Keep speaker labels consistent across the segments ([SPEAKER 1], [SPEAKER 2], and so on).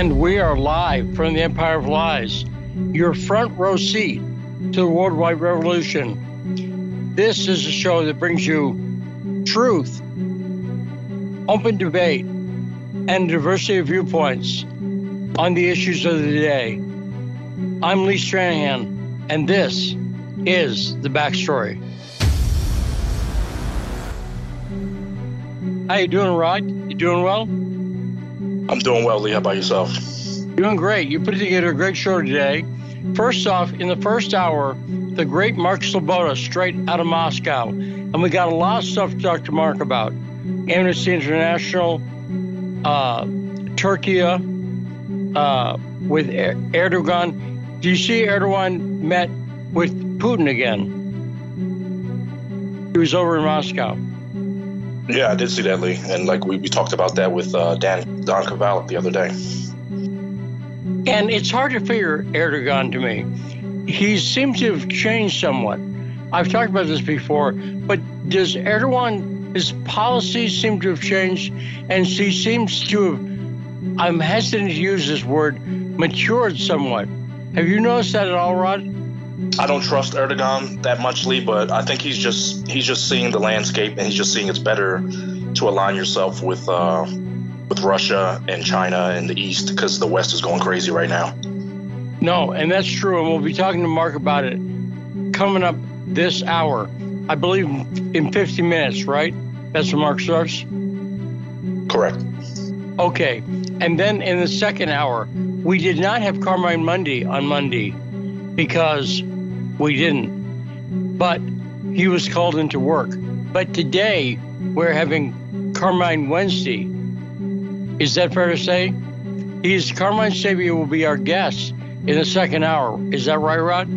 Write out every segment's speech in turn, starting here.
[SPEAKER 1] And we are live from the Empire of Lies, your front row seat to the worldwide revolution. This is a show that brings you truth, open debate, and diversity of viewpoints on the issues of the day. I'm Lee Stranahan, and this is the backstory. How you doing, Rod? You doing well?
[SPEAKER 2] I'm doing well, Lee. How about yourself?
[SPEAKER 1] Doing great. You put together a great show today. First off, in the first hour, the great Mark Sleboda, straight out of Moscow. And we got a lot of stuff to talk to Mark about. Amnesty International, uh, Turkey, uh, with er- Erdogan. Do you see Erdogan met with Putin again? He was over in Moscow.
[SPEAKER 2] Yeah, I did see that, Lee. And like we, we talked about that with uh, Dan Don Kovalik the other day.
[SPEAKER 1] And it's hard to figure Erdogan to me. He seems to have changed somewhat. I've talked about this before, but does Erdogan, his policies seem to have changed, and he seems to have, I'm hesitant to use this word, matured somewhat. Have you noticed that at all, Rod?
[SPEAKER 2] I don't trust Erdogan that much, Lee, but I think he's just he's just seeing the landscape and he's just seeing it's better to align yourself with uh, with Russia and China and the East because the West is going crazy right now.
[SPEAKER 1] No, and that's true, and we'll be talking to Mark about it coming up this hour. I believe in 50 minutes, right? That's when Mark starts.
[SPEAKER 2] Correct.
[SPEAKER 1] Okay, and then in the second hour, we did not have Carmine Monday on Monday because we didn't. But he was called into work. But today we're having Carmine Wednesday. Is that fair to say? He's Carmine Sabia will be our guest in the second hour. Is that right, Rod?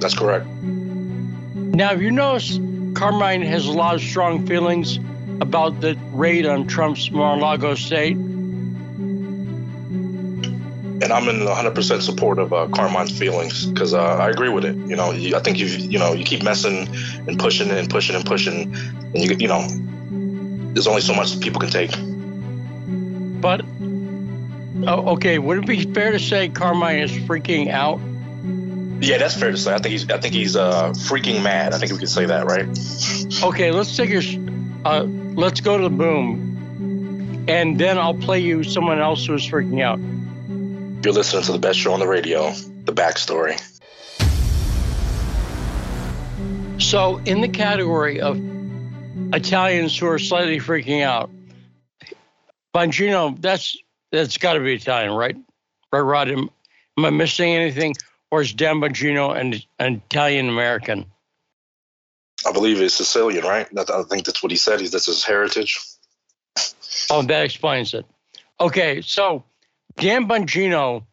[SPEAKER 2] That's correct.
[SPEAKER 1] Now, have you noticed Carmine has a lot of strong feelings about the raid on Trump's Mar-a-Lago state?
[SPEAKER 2] And I'm in 100% support of uh, Carmine's feelings because uh, I agree with it. You know, you, I think you you know you keep messing and pushing and pushing and pushing, and you you know, there's only so much people can take.
[SPEAKER 1] But oh, okay, would it be fair to say Carmine is freaking out?
[SPEAKER 2] Yeah, that's fair to say. I think he's I think he's uh, freaking mad. I think we can say that, right?
[SPEAKER 1] Okay, let's take your uh, let's go to the boom, and then I'll play you someone else who's freaking out.
[SPEAKER 2] You're listening to the best show on the radio, The Backstory.
[SPEAKER 1] So, in the category of Italians who are slightly freaking out, Bongino, that's that's got to be Italian, right? Right, Rod? Am, am, I missing anything, or is Dan Bongino an, an Italian American?
[SPEAKER 2] I believe he's Sicilian, right? I think that's what he said. He's that's his heritage.
[SPEAKER 1] Oh, that explains it. Okay, so Dan Bongino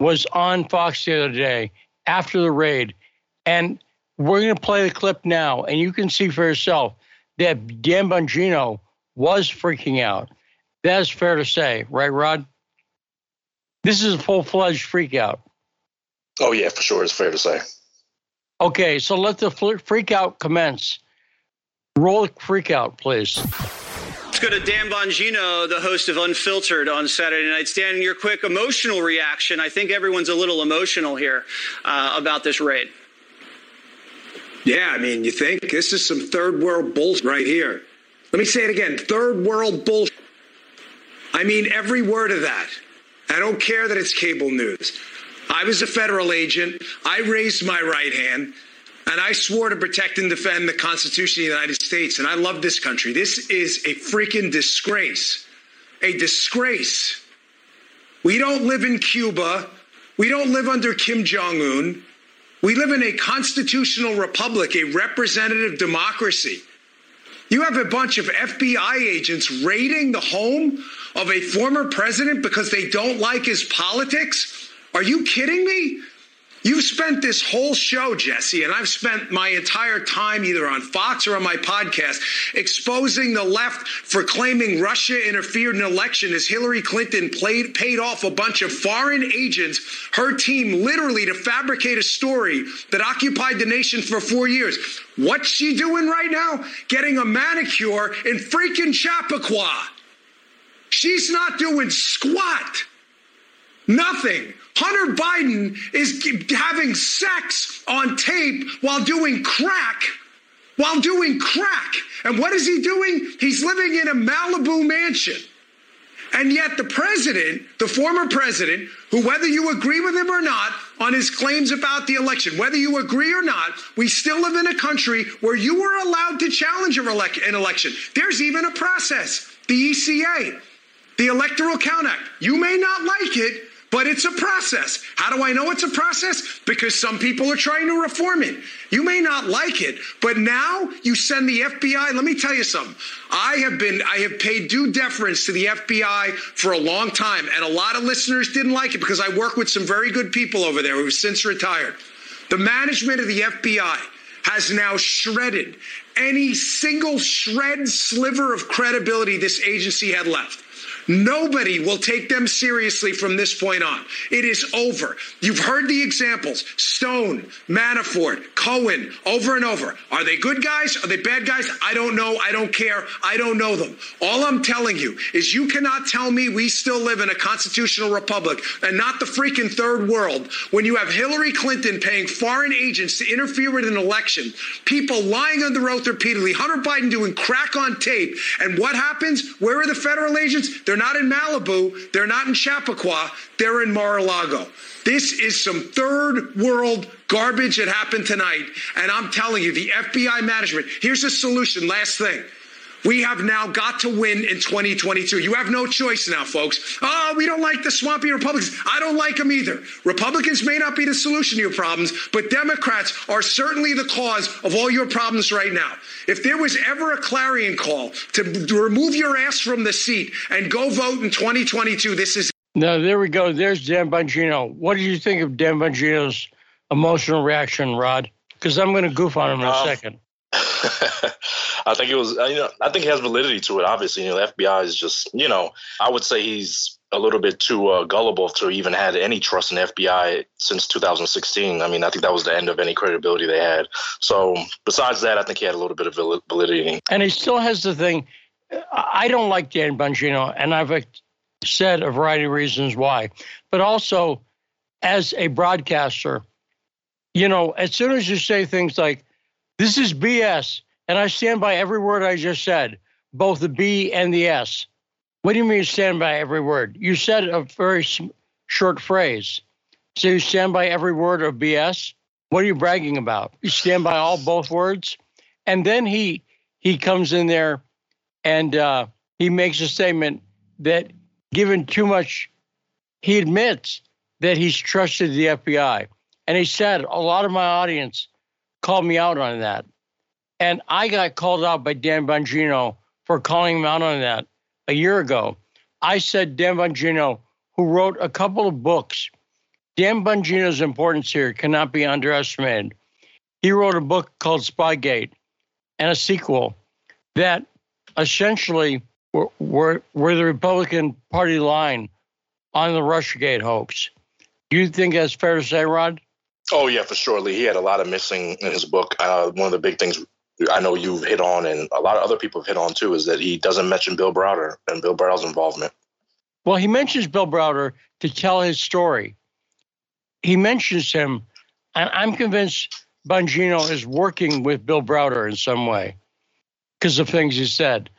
[SPEAKER 1] was on Fox the other day after the raid, and we're going to play the clip now, and you can see for yourself that Dan Bongino was freaking out. That is fair to say, right, Rod? This is a full fledged freak out.
[SPEAKER 2] Oh, yeah, for sure. It's fair to say.
[SPEAKER 1] Okay, so let the freak out commence. Roll the freak out, please.
[SPEAKER 3] Go to Dan Bongino, the host of Unfiltered on Saturday nights. Dan, your quick emotional reaction. I think everyone's a little emotional here uh, about this raid.
[SPEAKER 4] Yeah, I mean, you think this is some third world bullshit right here. Let me say it again third world bullshit. I mean, every word of that. I don't care that it's cable news. I was a federal agent. I raised my right hand. And I swore to protect and defend the Constitution of the United States. And I love this country. This is a freaking disgrace. A disgrace. We don't live in Cuba. We don't live under Kim Jong un. We live in a constitutional republic, a representative democracy. You have a bunch of FBI agents raiding the home of a former president because they don't like his politics? Are you kidding me? You've spent this whole show, Jesse, and I've spent my entire time either on Fox or on my podcast exposing the left for claiming Russia interfered in an election as Hillary Clinton played, paid off a bunch of foreign agents, her team literally to fabricate a story that occupied the nation for four years. What's she doing right now? Getting a manicure in freaking Chappaqua. She's not doing squat. Nothing. Hunter Biden is having sex on tape while doing crack. While doing crack. And what is he doing? He's living in a Malibu mansion. And yet, the president, the former president, who, whether you agree with him or not on his claims about the election, whether you agree or not, we still live in a country where you are allowed to challenge an election. There's even a process, the ECA, the Electoral Count Act. You may not like it, but it's a process. How do I know it's a process? Because some people are trying to reform it. You may not like it, but now you send the FBI. Let me tell you something. I have been, I have paid due deference to the FBI for a long time, and a lot of listeners didn't like it because I work with some very good people over there who've since retired. The management of the FBI has now shredded any single shred sliver of credibility this agency had left. Nobody will take them seriously from this point on. It is over. You've heard the examples Stone, Manafort, Cohen, over and over. Are they good guys? Are they bad guys? I don't know. I don't care. I don't know them. All I'm telling you is you cannot tell me we still live in a constitutional republic and not the freaking third world when you have Hillary Clinton paying foreign agents to interfere with an election, people lying under oath repeatedly, Hunter Biden doing crack on tape. And what happens? Where are the federal agents? They're not in Malibu. They're not in Chappaqua. They're in Mar-a-Lago. This is some third world garbage that happened tonight. And I'm telling you, the FBI management, here's a solution. Last thing. We have now got to win in 2022. You have no choice now, folks. Oh, we don't like the swampy Republicans. I don't like them either. Republicans may not be the solution to your problems, but Democrats are certainly the cause of all your problems right now. If there was ever a clarion call to, to remove your ass from the seat and go vote in 2022, this is.
[SPEAKER 1] Now, there we go. There's Dan Bongino. What did you think of Dan Bongino's emotional reaction, Rod? Because I'm going to goof on him in a um, second.
[SPEAKER 2] I think it was, you know, I think has validity to it. Obviously, you know, the FBI is just, you know, I would say he's a little bit too uh, gullible to even had any trust in the FBI since 2016. I mean, I think that was the end of any credibility they had. So, besides that, I think he had a little bit of validity.
[SPEAKER 1] And he still has the thing. I don't like Dan Bongino, and I've said a variety of reasons why. But also, as a broadcaster, you know, as soon as you say things like, this is BS, and I stand by every word I just said, both the B and the S. What do you mean you stand by every word? You said a very short phrase. So you stand by every word of BS? What are you bragging about? You stand by all both words? And then he he comes in there and uh, he makes a statement that given too much, he admits that he's trusted the FBI. And he said, a lot of my audience called me out on that. And I got called out by Dan Bongino for calling him out on that a year ago. I said Dan Bongino, who wrote a couple of books, Dan Bongino's importance here cannot be underestimated. He wrote a book called Spygate and a sequel that essentially were, were, were the Republican Party line on the Russiagate hoax. Do you think that's fair to say, Rod?
[SPEAKER 2] Oh yeah, for sure. Lee. He had a lot of missing in his book. Uh, one of the big things I know you've hit on, and a lot of other people have hit on too, is that he doesn't mention Bill Browder and Bill Browder's involvement.
[SPEAKER 1] Well, he mentions Bill Browder to tell his story. He mentions him, and I'm convinced Bongino is working with Bill Browder in some way because of things he said.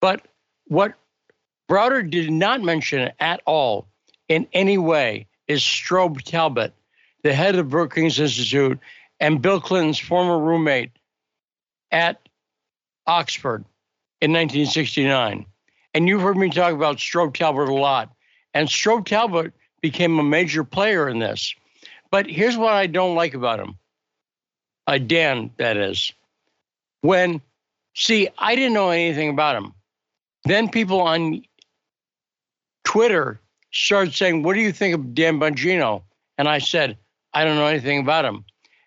[SPEAKER 1] But what Browder did not mention at all in any way is Strobe Talbott, the head of Brookings Institute and Bill Clinton's former roommate at Oxford in 1969. And you've heard me talk about Strobe Talbott a lot. And Strobe Talbott became a major player in this. But here's what I don't like about him. Uh, Dan, that is. When, see, I didn't know anything about him. Then people on Twitter started saying, What do you think of Dan Bongino? And I said, I don't know anything about him.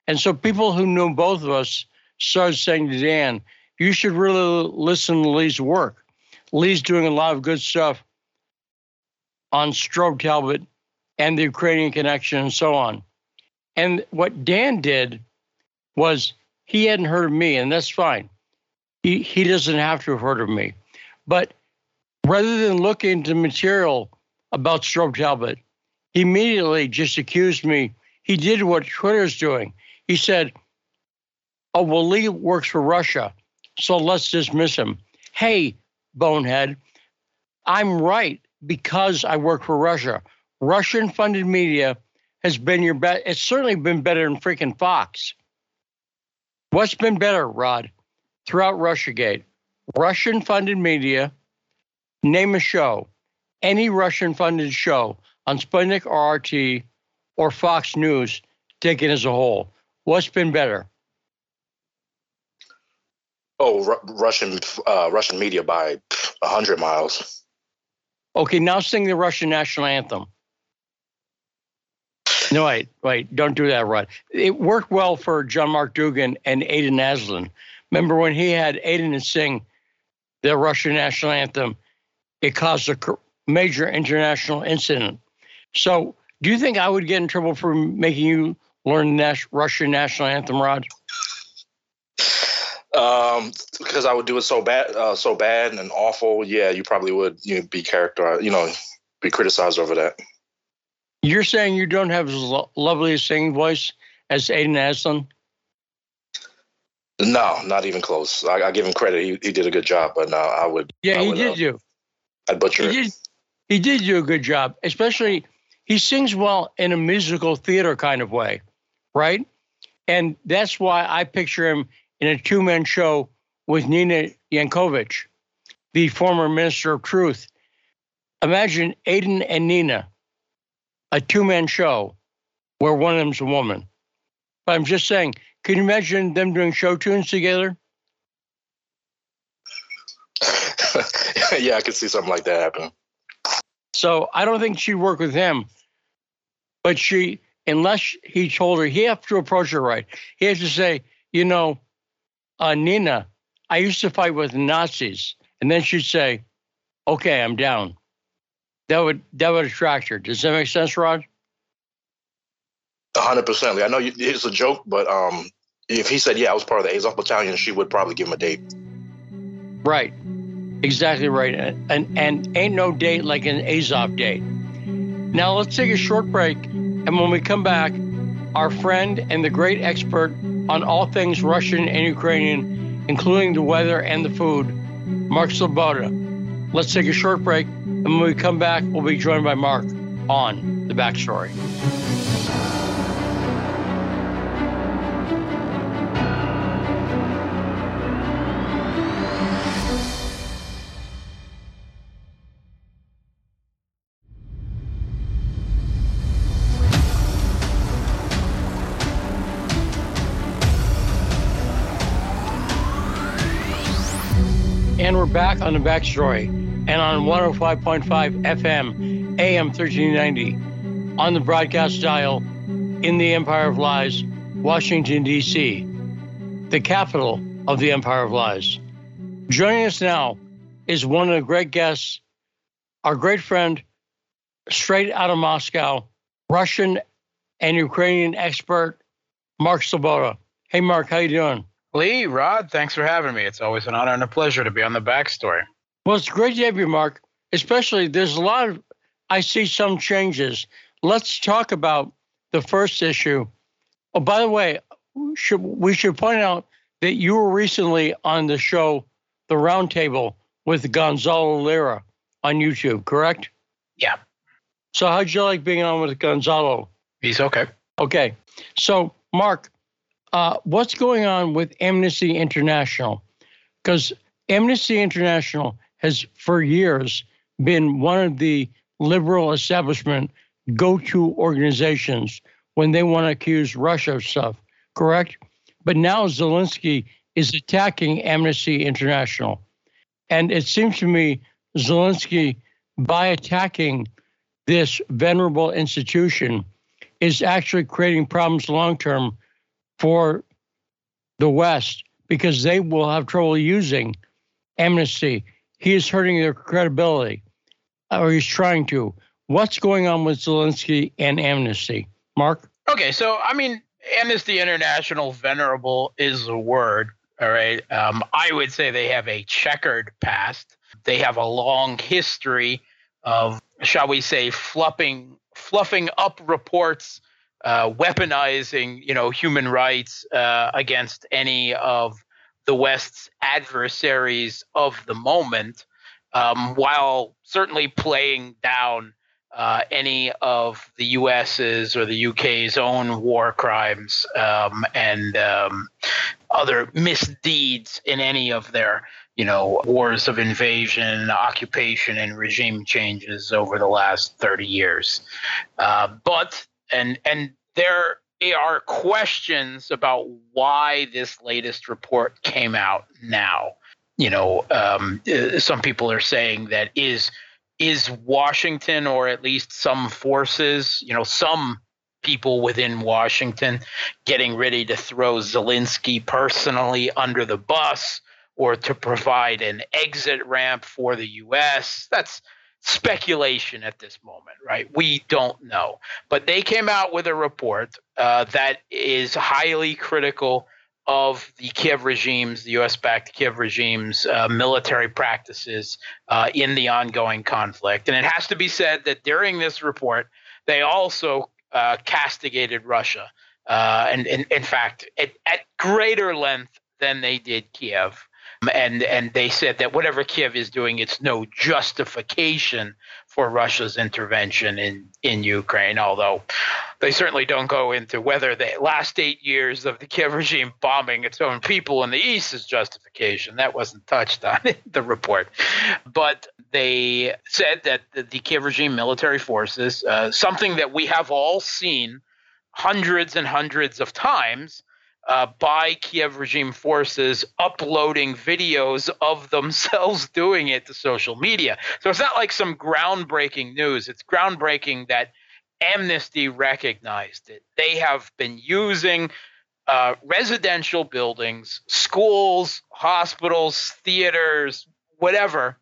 [SPEAKER 1] And so people who knew both of us started saying to Dan, you should really listen to Lee's work. Lee's doing a lot of good stuff on Strobe Talbott and the Ukrainian connection and so on. And what Dan did was he hadn't heard of me, and that's fine. He, he doesn't have to have heard of me. But rather than look into material about Strobe Talbott, he immediately just accused me. He did what Twitter's doing. He said, Oh, well, Lee works for Russia, so let's dismiss him. Hey, bonehead, I'm right because I work for Russia. Russian funded media has been your best. It's certainly been better than freaking Fox. What's been better, Rod, throughout Russiagate? Russian funded media, name a show, any Russian funded show on Sputnik or RT or Fox News taken as a whole. What's been better?
[SPEAKER 2] Oh, Ru- Russian uh, Russian media by hundred miles.
[SPEAKER 1] Okay, now sing the Russian national anthem. No, wait, wait, don't do that, Rod. It worked well for John Mark Dougan and Aiden Aslin. Remember when he had Aiden sing the Russian national anthem? It caused a major international incident. So, do you think I would get in trouble for making you learn the nas- Russian national anthem, Rod?
[SPEAKER 2] Um, because I would do it so bad, uh, so bad and awful. Yeah, you probably would. You be characterized. You know, be criticized over that.
[SPEAKER 1] You're saying you don't have as lo- lovely a singing voice as Aiden Aslin?
[SPEAKER 2] No, not even close. I, I give him credit; he, he did a good job. But no, I would.
[SPEAKER 1] Yeah,
[SPEAKER 2] I
[SPEAKER 1] he
[SPEAKER 2] would,
[SPEAKER 1] did
[SPEAKER 2] uh,
[SPEAKER 1] do.
[SPEAKER 2] I'd butcher
[SPEAKER 1] He
[SPEAKER 2] it.
[SPEAKER 1] did. He did do a good job, especially he sings well in a musical theater kind of way, right? And that's why I picture him in a two-man show with Nina Jankowicz, the former minister of truth. Imagine Aiden and Nina, a two-man show where one of them's a woman. But I'm just saying, can you imagine them doing show tunes together?
[SPEAKER 2] yeah, I could see something like that happen.
[SPEAKER 1] So I don't think she'd work with him. But she, unless he told her, he has to approach her right. He has to say, you know, uh, Nina, I used to fight with Nazis, and then she'd say, okay, I'm down. That would that would attract her. Does that make sense, Rod?
[SPEAKER 2] A hundred percent. I know you, it's a joke, but um, if he said, "Yeah, I was part of the Azov battalion," she would probably give him a date.
[SPEAKER 1] Right. Exactly right. And, and ain't no date like an Azov date. Now let's take a short break, and when we come back, our friend and the great expert on all things Russian and Ukrainian, including the weather and the food, Mark Sleboda. Let's take a short break, and when we come back, we'll be joined by Mark on the backstory. And we're back on the backstory and on 105.5 FM, AM 1390, on the broadcast dial in the Empire of Lies, Washington, D.C., the capital of the Empire of Lies. Joining us now is one of the great guests, our great friend, straight out of Moscow, Russian and Ukrainian expert, Mark Sleboda. Hey, Mark, how you doing?
[SPEAKER 5] Lee, Rod, thanks for having me. It's always an honor and a pleasure to be on the backstory.
[SPEAKER 1] Well, it's great to have you, Mark. Especially, there's a lot of, I see some changes. Let's talk about the first issue. Oh, by the way, should, we should point out that you were recently on the show, The Roundtable, with Gonzalo Lira on YouTube, correct?
[SPEAKER 5] Yeah.
[SPEAKER 1] So, how'd you like being on with Gonzalo?
[SPEAKER 5] He's okay.
[SPEAKER 1] Okay. So, Mark, uh, what's going on with Amnesty International? Because Amnesty International has, for years, been one of the liberal establishment go to organizations when they want to accuse Russia of stuff, correct? But now Zelensky is attacking Amnesty International. And it seems to me Zelensky, by attacking this venerable institution, is actually creating problems long term for the West because they will have trouble using amnesty. He is hurting their credibility, or he's trying to. What's going on with Zelensky and amnesty? Mark?
[SPEAKER 5] Okay, so I mean, Amnesty International venerable is a word. All right. Um, I would say they have a checkered past. They have a long history of, shall we say, fluffing fluffing up reports, uh, weaponizing, you know, human rights uh, against any of the West's adversaries of the moment, um, while certainly playing down uh, any of the U.S.'s or the U.K.'s own war crimes um, and um, other misdeeds in any of their, you know, wars of invasion, occupation, and regime changes over the last 30 years. Uh, but and and there are questions about why this latest report came out now. You know, um, uh, some people are saying that is is Washington or at least some forces, you know, some people within Washington getting ready to throw Zelensky personally under the bus or to provide an exit ramp for the U.S. That's speculation at this moment, right? We don't know. But they came out with a report uh, that is highly critical of the Kiev regime's, the US backed Kiev regime's uh, military practices uh, in the ongoing conflict. And it has to be said that during this report, they also uh, castigated Russia. Uh, and, in fact, at, at greater length than they did Kiev and and they said that whatever Kiev is doing, it's no justification for Russia's intervention in in Ukraine. Although they certainly don't go into whether the last eight years of the Kiev regime bombing its own people in the east is justification. That wasn't touched on in the report, but they said that the, the Kiev regime military forces, uh, something that we have all seen hundreds and hundreds of times uh, by Kiev regime forces uploading videos of themselves doing it to social media. So it's not like some groundbreaking news. It's groundbreaking that Amnesty recognized it. They have been using uh, residential buildings, schools, hospitals, theaters, whatever,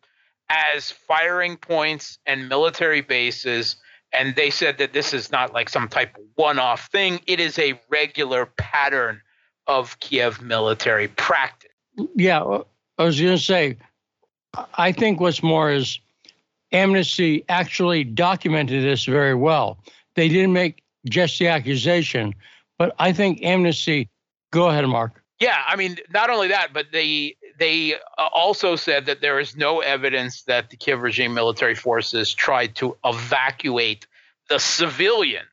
[SPEAKER 5] as firing points and military bases and they said that this is not like some type of one-off thing it is a regular pattern of Kiev military practice.
[SPEAKER 1] Yeah, I was going to say, I think what's more is Amnesty actually documented this very well. They didn't make just the accusation, but I think Amnesty. Go ahead, Mark.
[SPEAKER 5] Yeah, I mean, not only that, but they they uh, also said that there is no evidence that the Kiev regime military forces tried to evacuate the civilians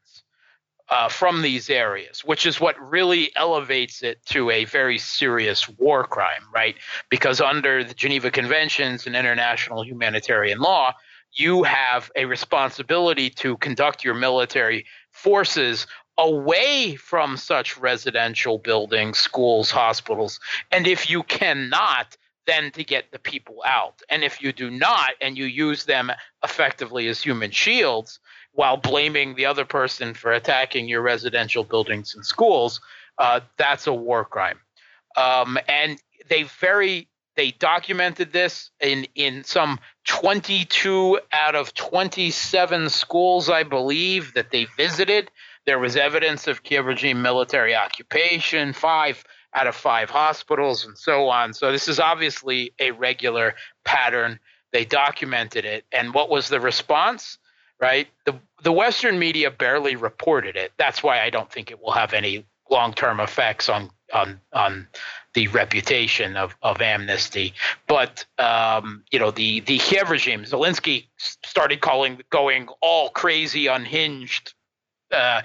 [SPEAKER 5] uh, from these areas, which is what really elevates it to a very serious war crime, right? Because under the Geneva Conventions and international humanitarian law, you have a responsibility to conduct your military forces away from such residential buildings, schools, hospitals. And if you cannot, then to get the people out. And if you do not, and you use them effectively as human shields, while blaming the other person for attacking your residential buildings and schools, uh, that's a war crime. Um, and they very they documented this in in some 22 out of 27 schools, I believe, that they visited. There was evidence of Kiev regime military occupation. Five out of five hospitals, and so on. So this is obviously a regular pattern. They documented it, and what was the response? Right? The the Western media barely reported it. That's why I don't think it will have any long term effects on on on the reputation of, of Amnesty. But um, you know, the the Kiev regime, Zelensky started calling going all crazy, unhinged, uh,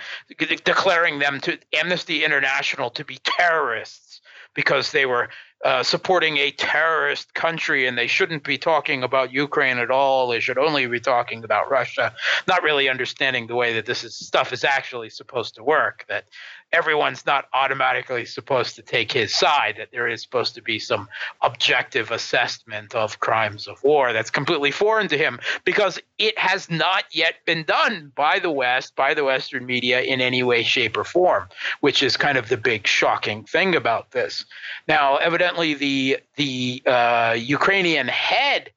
[SPEAKER 5] declaring them to Amnesty International to be terrorists because they were uh, supporting a terrorist country and they shouldn't be talking about Ukraine at all. They should only be talking about Russia, not really understanding the way that this is, stuff is actually supposed to work. That everyone's not automatically supposed to take his side, that there is supposed to be some objective assessment of crimes of war that's completely foreign to him because it has not yet been done by the West, by the Western media in any way, shape, or form, which is kind of the big shocking thing about this. Now, evidently, the the uh, Ukrainian head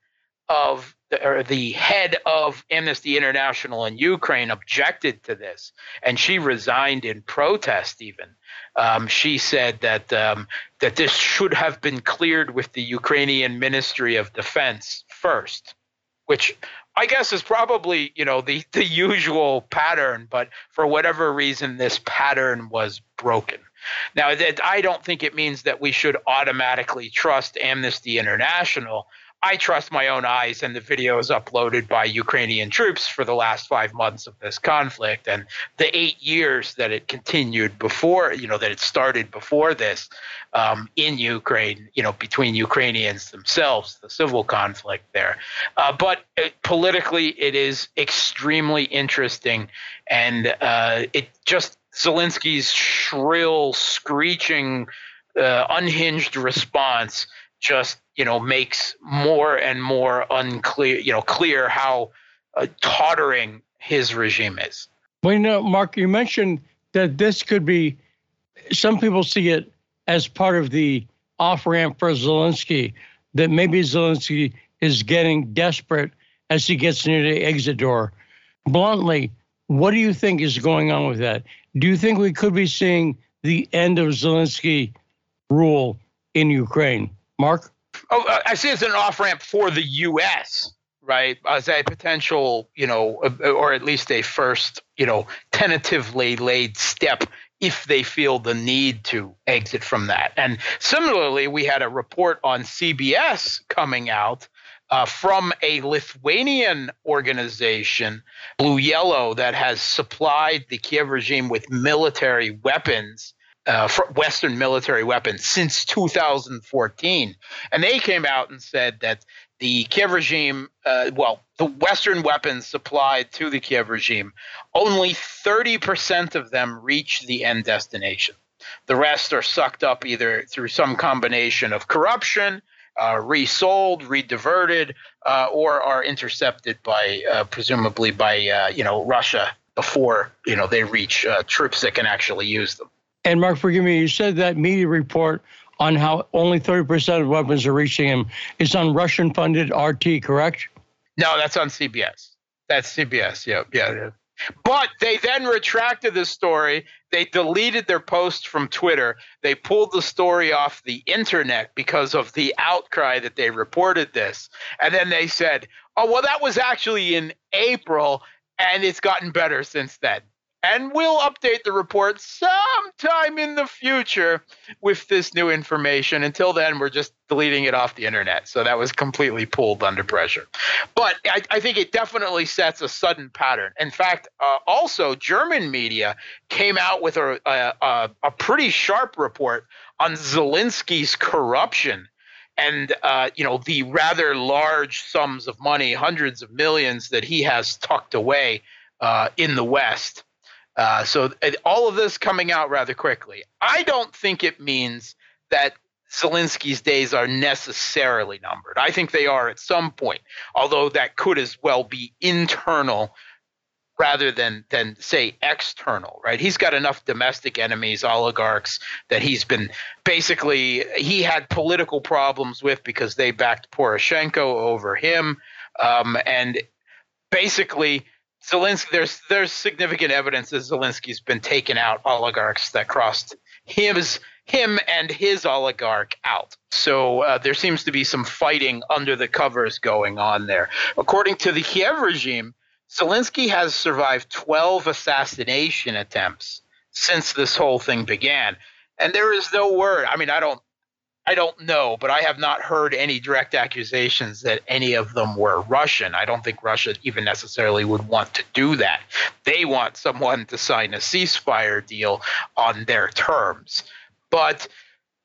[SPEAKER 5] of or the head of Amnesty International in Ukraine objected to this, and she resigned in protest. Even um, she said that um, that this should have been cleared with the Ukrainian Ministry of Defense first, which I guess is probably you know the the usual pattern, but for whatever reason, this pattern was broken. Now, that I don't think it means that we should automatically trust Amnesty International I trust my own eyes and the videos uploaded by Ukrainian troops for the last five months of this conflict and the eight years that it continued before, you know, that it started before this um, in Ukraine, you know, between Ukrainians themselves, the civil conflict there. Uh, but it, politically, it is extremely interesting. And uh, it just, Zelensky's shrill, screeching, uh, unhinged response just you know makes more and more unclear you know clear how uh, tottering his regime is.
[SPEAKER 1] Well, you know, Mark, you mentioned that this could be. Some people see it as part of the off ramp for Zelensky. That maybe Zelensky is getting desperate as he gets near the exit door. Bluntly, what do you think is going on with that? Do you think we could be seeing the end of Zelensky rule in Ukraine? Mark?
[SPEAKER 5] Oh, uh, I see it as an off ramp for the U.S., right? As a potential, you know, or at least a first, you know, tentatively laid step if they feel the need to exit from that. And similarly, we had a report on CBS coming out uh, from a Lithuanian organization, Blue Yellow, that has supplied the Kiev regime with military weapons uh, Western military weapons since 2014. And they came out and said that the Kiev regime, uh, well, the Western weapons supplied to the Kiev regime, only 30% of them reach the end destination. The rest are sucked up either through some combination of corruption, uh, resold, rediverted, uh, or are intercepted by, uh, presumably by, uh, you know, Russia before you know they reach uh, troops that can actually use them.
[SPEAKER 1] And Mark, forgive me, you said that media report on how only 30% of weapons are reaching him is on Russian funded RT, correct?
[SPEAKER 5] No, that's on CBS. That's CBS. Yeah, yeah. yeah. But they then retracted the story. They deleted their post from Twitter. They pulled the story off the internet because of the outcry that they reported this. And then they said, oh, well, that was actually in April, and it's gotten better since then and we'll update the report sometime in the future with this new information. Until then, we're just deleting it off the internet. So that was completely pulled under pressure. But I, I think it definitely sets a sudden pattern. In fact, uh, also, German media came out with a, a, a pretty sharp report on Zelensky's corruption and uh, you know the rather large sums of money, hundreds of millions that he has tucked away uh, in the West. Uh, so all of this coming out rather quickly. I don't think it means that Zelensky's days are necessarily numbered. I think they are at some point, although that could as well be internal rather than than say external right he's got enough domestic enemies oligarchs that he's been basically he had political problems with because they backed poroshenko over him um, and basically Zelensky, there's there's significant evidence that Zelensky's been taking out oligarchs that crossed his him and his oligarch out. So uh, there seems to be some fighting under the covers going on there. According to the Kiev regime, Zelensky has survived 12 assassination attempts since this whole thing began. And there is no word. I mean, I don't I don't know, but I have not heard any direct accusations that any of them were Russian. I don't think Russia even necessarily would want to do that. They want someone to sign a ceasefire deal on their terms. But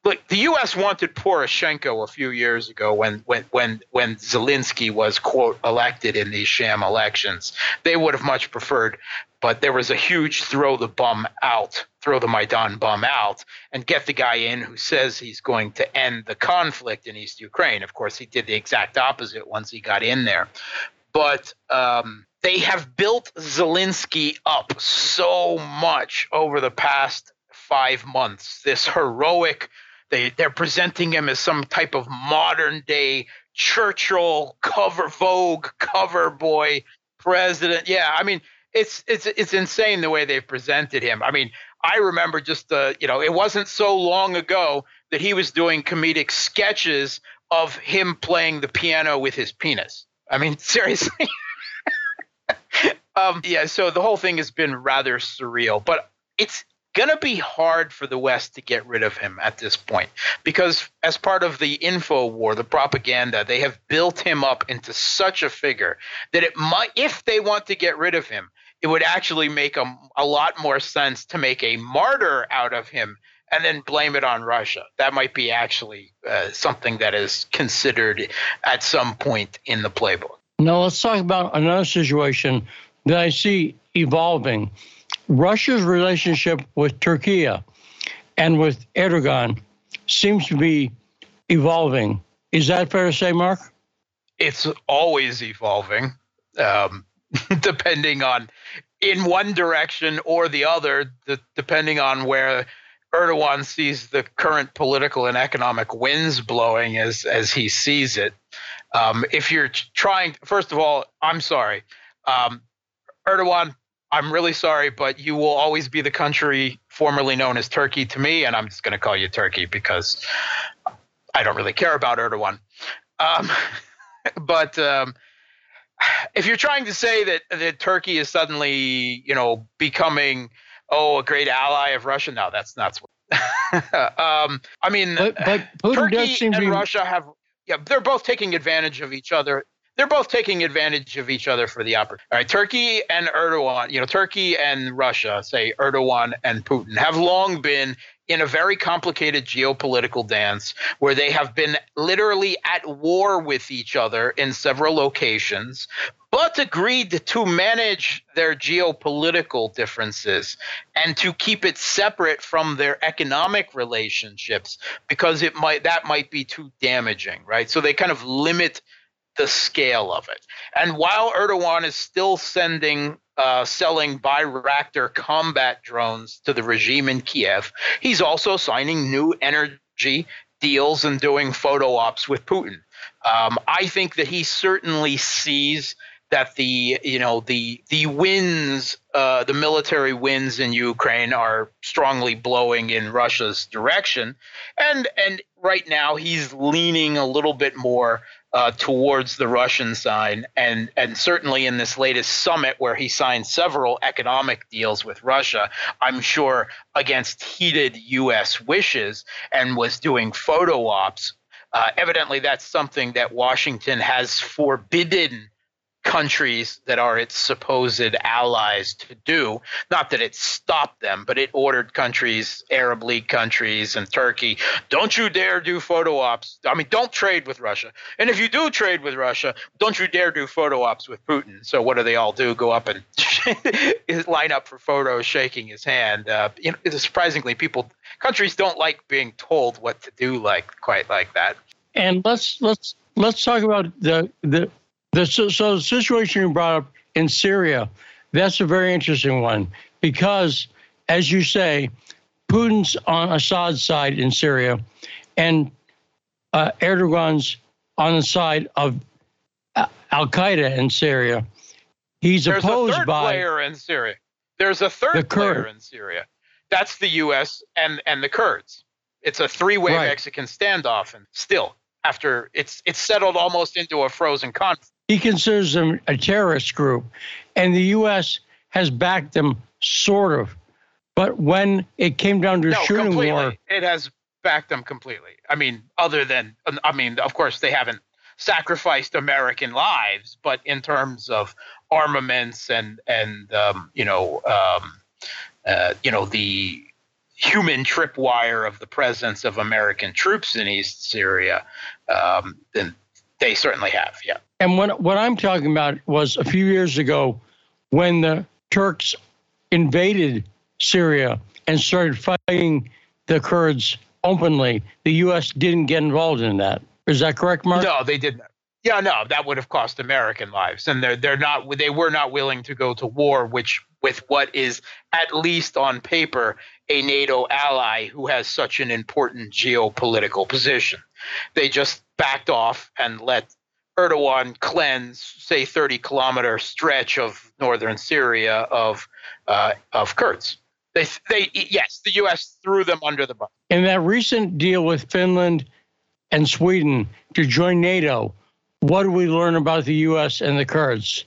[SPEAKER 5] look, the U.S. wanted Poroshenko a few years ago when when when when Zelensky was quote elected in these sham elections. They would have much preferred but there was a huge throw the bum out, throw the Maidan bum out, and get the guy in who says he's going to end the conflict in East Ukraine. Of course, he did the exact opposite once he got in there. But um, they have built Zelensky up so much over the past five months. This heroic, they, they're presenting him as some type of modern day Churchill cover Vogue cover boy president. Yeah, I mean, it's it's it's insane the way they've presented him. I mean, I remember just uh, you know, it wasn't so long ago that he was doing comedic sketches of him playing the piano with his penis. I mean, seriously. Um, yeah, so the whole thing has been rather surreal, but it's going to be hard for the West to get rid of him at this point because, as part of the info war, the propaganda, they have built him up into such a figure that it might, if they want to get rid of him, it would actually make a, a lot more sense to make a martyr out of him and then blame it on Russia. That might be actually uh, something that is considered at some point in the playbook.
[SPEAKER 1] Now, let's talk about another situation that I see evolving Russia's relationship with Turkey and with Erdogan seems to be evolving. Is that fair to say, Mark?
[SPEAKER 5] It's always evolving, um, depending on in one direction or the other, the, depending on where Erdogan sees the current political and economic winds blowing as as he sees it. Um, if you're trying, first of all, I'm sorry, um, Erdogan. I'm really sorry, but you will always be the country formerly known as Turkey to me, and I'm just going to call you Turkey because I don't really care about Erdogan. Um, but um, if you're trying to say that that Turkey is suddenly, you know, becoming oh a great ally of Russia, no, that's not. um, I mean, but, but Turkey and be... Russia have yeah, they're both taking advantage of each other. They're both taking advantage of each other for the opportunity. All right, Turkey and Erdogan, you know, Turkey and Russia, say Erdogan and Putin, have long been in a very complicated geopolitical dance where they have been literally at war with each other in several locations, but agreed to manage their geopolitical differences and to keep it separate from their economic relationships because it might that might be too damaging, right? So they kind of limit the scale of it. And while Erdogan is still sending uh, selling Bayraktar combat drones to the regime in Kiev. He's also signing new energy deals and doing photo ops with Putin. Um, I think that he certainly sees that the you know the the winds uh, the military winds in Ukraine are strongly blowing in Russia's direction, and and right now he's leaning a little bit more uh, towards the Russian side, and and certainly in this latest summit where he signed several economic deals with Russia, I'm sure against heated U.S. wishes, and was doing photo ops. Uh, evidently, that's something that Washington has forbidden countries that are its supposed allies to do. Not that it stopped them, but it ordered countries, Arab League countries and Turkey, don't you dare do photo ops. I mean, don't trade with Russia. And if you do trade with Russia, don't you dare do photo ops with Putin. So what do they all do? Go up and line up for photos, shaking his hand. Uh, you know, surprisingly, people countries don't like being told what to do like quite like that.
[SPEAKER 1] And let's let's let's talk about the the the, so, so the situation you brought up in Syria, that's a very interesting one because, as you say, Putin's on Assad's side in Syria, and uh, Erdogan's on the side of Al Qaeda in Syria. He's
[SPEAKER 5] There's
[SPEAKER 1] opposed
[SPEAKER 5] a third
[SPEAKER 1] by
[SPEAKER 5] player in Syria. There's a third player in Syria. That's the U.S. and and the Kurds. It's a three-way right. Mexican standoff, and still, after it's it's settled almost into a frozen conflict.
[SPEAKER 1] He considers them a terrorist group, and the U.S. has backed them, sort of. But when it came down to
[SPEAKER 5] no,
[SPEAKER 1] shooting
[SPEAKER 5] completely.
[SPEAKER 1] war,
[SPEAKER 5] it has backed them completely. I mean, other than, I mean, of course, they haven't sacrificed American lives, but in terms of armaments and and um, you know, um, uh, you know the human tripwire of the presence of American troops in East Syria, um, then they certainly have. Yeah.
[SPEAKER 1] And what what I'm talking about was a few years ago when the Turks invaded Syria and started fighting the Kurds openly. The U.S. didn't get involved in that. Is that correct, Mark?
[SPEAKER 5] No, they didn't. Yeah, no, that would have cost American lives, and they're they're not they were not willing to go to war, which with what is at least on paper a NATO ally who has such an important geopolitical position. They just backed off and let Erdogan cleanse, say, 30 kilometer stretch of northern Syria of uh, of Kurds. They, they, yes, the U.S. threw them under the bus.
[SPEAKER 1] In that recent deal with Finland and Sweden to join NATO, what do we learn about the U.S. and the Kurds?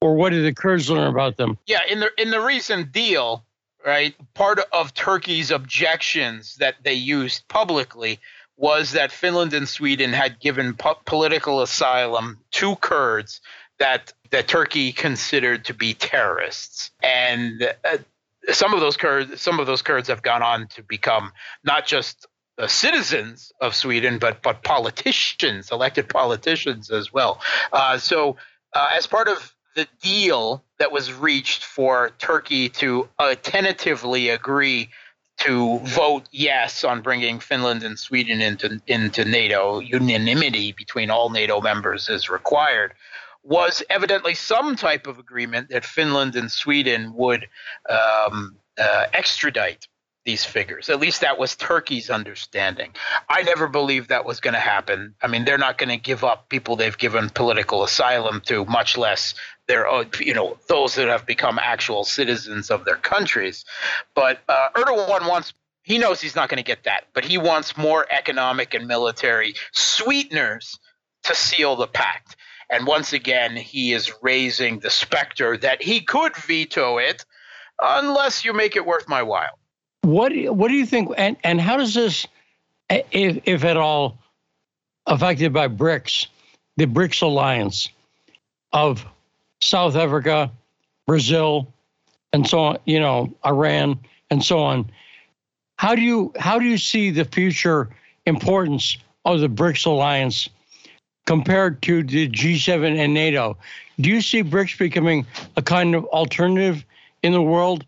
[SPEAKER 1] or what did the Kurds learn about them?
[SPEAKER 5] Yeah, in the in the recent deal, right? Part of Turkey's objections that they used publicly was that Finland and Sweden had given po- political asylum to Kurds that that Turkey considered to be terrorists, and uh, some of those Kurds, some of those Kurds have gone on to become not just uh, citizens of Sweden, but but politicians, elected politicians as well. Uh, so, uh, as part of the deal that was reached for Turkey to uh, tentatively agree to vote yes on bringing Finland and Sweden into into NATO, unanimity between all NATO members is required was evidently some type of agreement that Finland and Sweden would um, uh, extradite these figures. At least that was Turkey's understanding. I never believed that was going to happen. I mean, they're not going to give up people they've given political asylum to, much less their you know those that have become actual citizens of their countries. But uh, Erdogan wants. He knows he's not going to get that, but he wants more economic and military sweeteners to seal the pact. And once again, he is raising the specter that he could veto it unless you make it worth my while.
[SPEAKER 1] What What do you think? And and how does this, if if at all, affected by BRICS, the BRICS alliance of South Africa, Brazil, and so on, you know, Iran and so on. How do you how do you see the future importance of the BRICS alliance compared to the G7 and NATO. Do you see BRICS becoming a kind of alternative in the world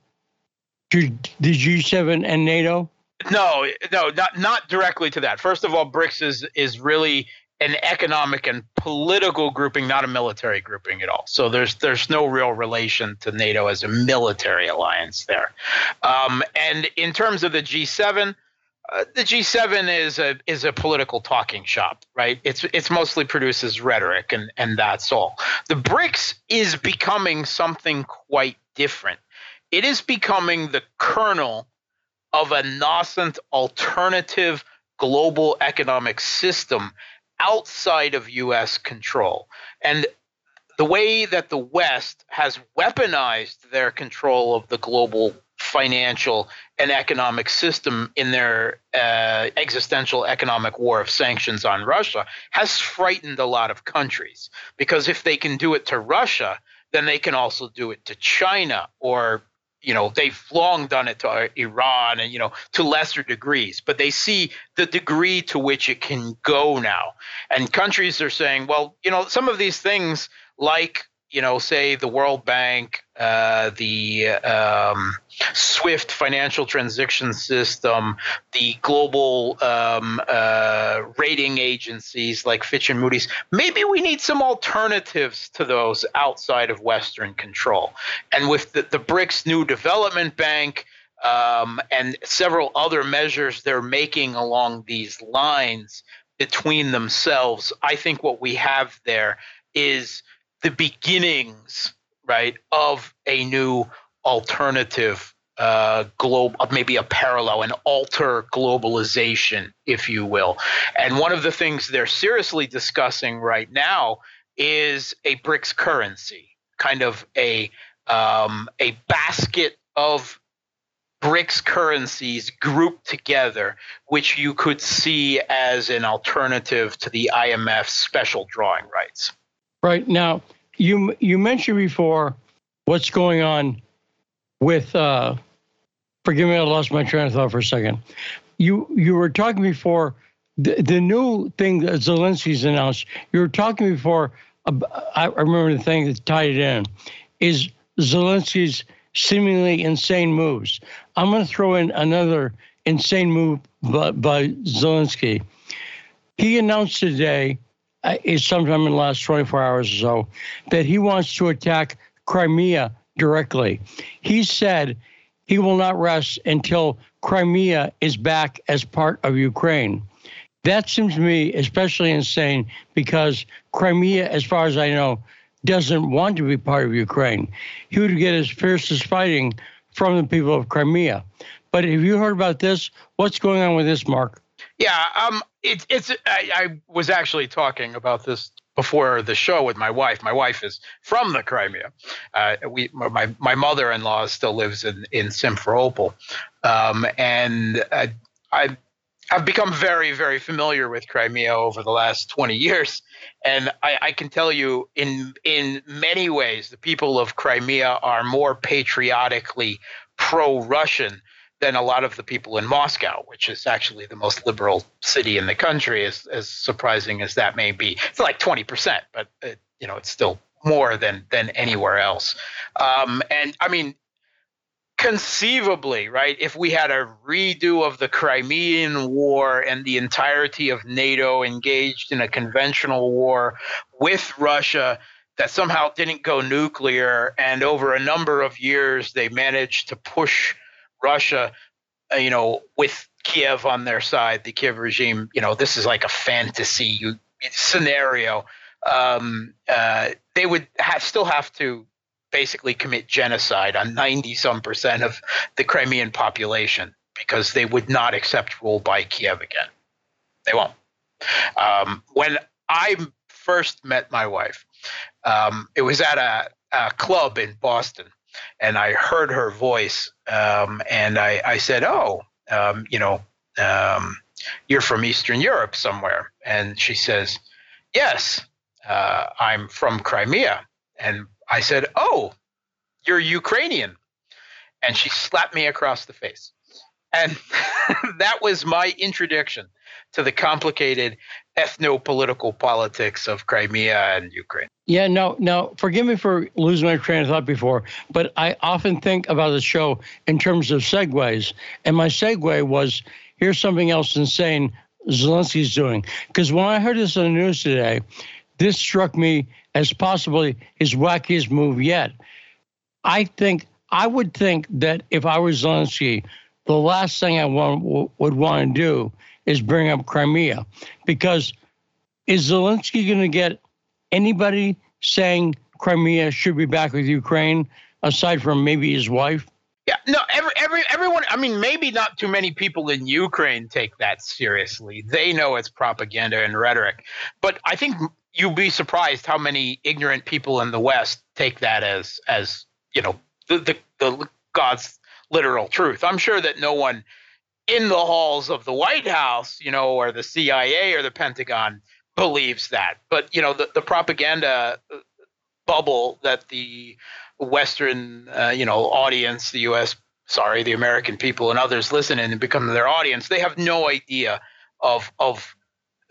[SPEAKER 1] to the G7 and NATO?
[SPEAKER 5] No, no, not not directly to that. First of all, BRICS is is really an economic and political grouping, not a military grouping at all. So there's there's no real relation to NATO as a military alliance there. Um, and in terms of the G7, uh, the G7 is a is a political talking shop, right? It's it's mostly produces rhetoric and and that's all. The BRICS is becoming something quite different. It is becoming the kernel of a nascent alternative global economic system outside of US control. And the way that the West has weaponized their control of the global financial and economic system in their uh, existential economic war of sanctions on Russia has frightened a lot of countries because if they can do it to Russia, then they can also do it to China or you know they've long done it to Iran and you know to lesser degrees but they see the degree to which it can go now. And countries are saying well you know some of these things like you know, say the World Bank, uh, the um, SWIFT financial transaction system, the global um, uh, rating agencies like Fitch and Moody's. Maybe we need some alternatives to those outside of Western control. And with the, the BRICS New Development Bank um, and several other measures they're making along these lines between themselves, I think what we have there is – the beginnings, right, of a new alternative uh, globe, maybe a parallel, an alter globalization, if you will. And one of the things they're seriously discussing right now is a BRICS currency, kind of a um, a basket of BRICS currencies grouped together, which you could see as an alternative to the IMF's special drawing rights.
[SPEAKER 1] Right now, you you mentioned before what's going on with. Uh, forgive me, I lost my train of thought for a second. You you were talking before the, the new thing that Zelensky's announced. You were talking before. I remember the thing that tied it in is Zelensky's seemingly insane moves. I'm going to throw in another insane move by, by Zelensky. He announced today Uh, is sometime in the last 24 hours or so that he wants to attack Crimea directly. He said he will not rest until Crimea is back as part of Ukraine. That seems to me especially insane because Crimea, as far as I know, doesn't want to be part of Ukraine. He would get his fiercest fighting from the people of Crimea. But have you heard about this? What's going on with this, Mark?
[SPEAKER 5] Yeah, um, it's it's. I, I was actually talking about this before the show with my wife. My wife is from the Crimea. Uh, we, my my mother-in-law still lives in in Simferopol, um, and uh, I. I've become very, very familiar with Crimea over the last 20 years, and I, I, can tell you, in in many ways, the people of Crimea are more patriotically pro-Russian than a lot of the people in Moscow, which is actually the most liberal city in the country, as, as surprising as that may be. It's like 20%, but it, you know, it's still more than than anywhere else. Um, and I mean, conceivably, right, if we had a redo of the Crimean War and the entirety of NATO engaged in a conventional war with Russia that somehow didn't go nuclear, and over a number of years they managed to push Russia, uh, you know, with Kiev on their side, the Kiev regime, you know, this is like a fantasy scenario. Um, uh, they would still have to basically commit genocide on 90 some percent of the Crimean population because they would not accept rule by Kiev again. They won't. Um, when I first met my wife, um, it was at a, a club in Boston and I heard her voice, um, and I, I, said, "Oh, um, you know, um, you're from Eastern Europe somewhere," and she says, "Yes, uh, I'm from Crimea," and I said, "Oh, you're Ukrainian," and she slapped me across the face, and that was my introduction to the complicated ethno-political politics of Crimea and Ukraine.
[SPEAKER 1] Yeah, no, no. Forgive me for losing my train of thought before, but I often think about the show in terms of segues, and my segue was here's something else insane Zelensky's doing. Because when I heard this on the news today, this struck me as possibly his wackiest move yet. I think I would think that if I was Zelensky, the last thing I want, would want to do is bring up Crimea because is Zelensky going to get anybody saying Crimea should be back with Ukraine aside from maybe his wife?
[SPEAKER 5] Yeah, no, every, every, everyone, I mean, maybe not too many people in Ukraine take that seriously. They know it's propaganda and rhetoric. But I think you'd be surprised how many ignorant people in the West take that as, as you know, the, the, the God's literal truth. I'm sure that no one in the halls of the White House, you know, or the CIA or the Pentagon believes that. But, you know, the, the propaganda bubble that the Western, uh, you know, audience, the U.S., sorry, the American people and others listen and become their audience, they have no idea of, of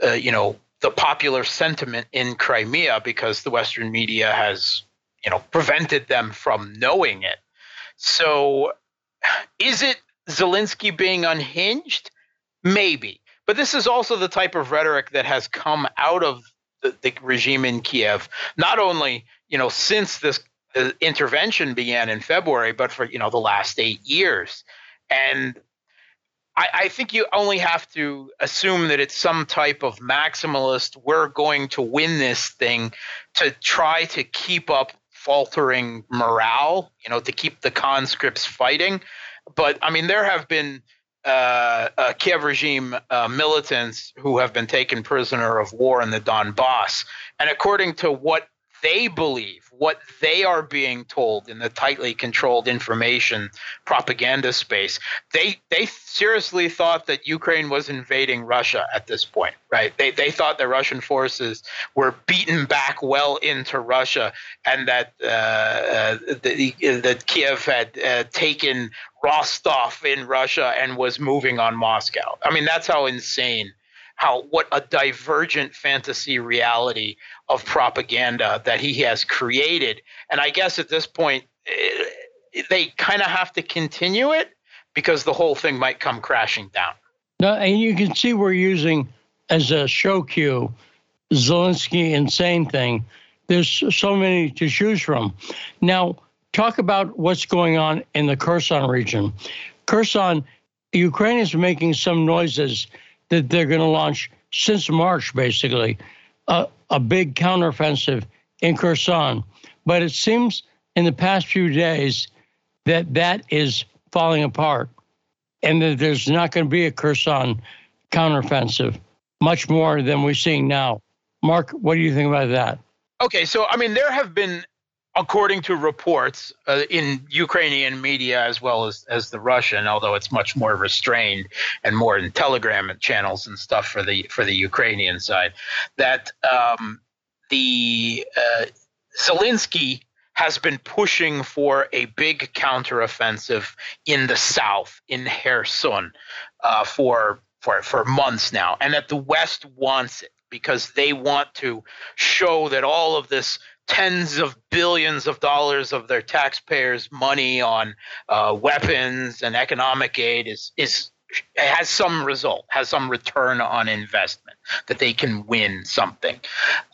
[SPEAKER 5] uh, you know, the popular sentiment in Crimea because the Western media has, you know, prevented them from knowing it. So is it Zelensky being unhinged? Maybe. But this is also the type of rhetoric that has come out of the, the regime in Kiev, not only, you know, since this uh, intervention began in February, but for, you know, the last eight years. And I, I think you only have to assume that it's some type of maximalist, we're going to win this thing to try to keep up faltering morale, you know, to keep the conscripts fighting. But I mean, there have been uh, uh, Kiev regime uh, militants who have been taken prisoner of war in the Donbass, and according to what they believe, what they are being told in the tightly controlled information propaganda space. They they seriously thought that Ukraine was invading Russia at this point, right? They they thought the Russian forces were beaten back well into Russia, and that uh, uh, the, Kiev had uh, taken Rostov in Russia and was moving on Moscow. I mean, that's how insane how what a divergent fantasy reality of propaganda that he has created. And I guess at this point, eh, they kind of have to continue it because the whole thing might come crashing down.
[SPEAKER 1] Now, and you can see we're using as a show cue Zelensky insane thing. There's so many to choose from. Now, talk about what's going on in the Kherson region. Kherson, Ukraine is making some noises that they're going to launch since March, basically, a, a big counteroffensive in Kherson. But it seems in the past few days that that is falling apart and that there's not going to be a Kherson counteroffensive, much more than we're seeing now. Mark, what do you think about that?
[SPEAKER 5] Okay, so I mean, there have been, according to reports uh, in Ukrainian media as well as as the Russian, although it's much more restrained and more in Telegram channels and stuff for the for the Ukrainian side, that um, the uh, Zelensky has been pushing for a big counteroffensive in the south, in Kherson, uh, for for for months now, and that the West wants it because they want to show that all of this tens of billions of dollars of their taxpayers' money on uh, weapons and economic aid is is has some result, has some return on investment, that they can win something.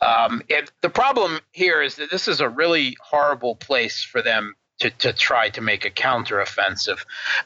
[SPEAKER 5] Um, the problem here is that this is a really horrible place for them to, to try to make a counteroffensive.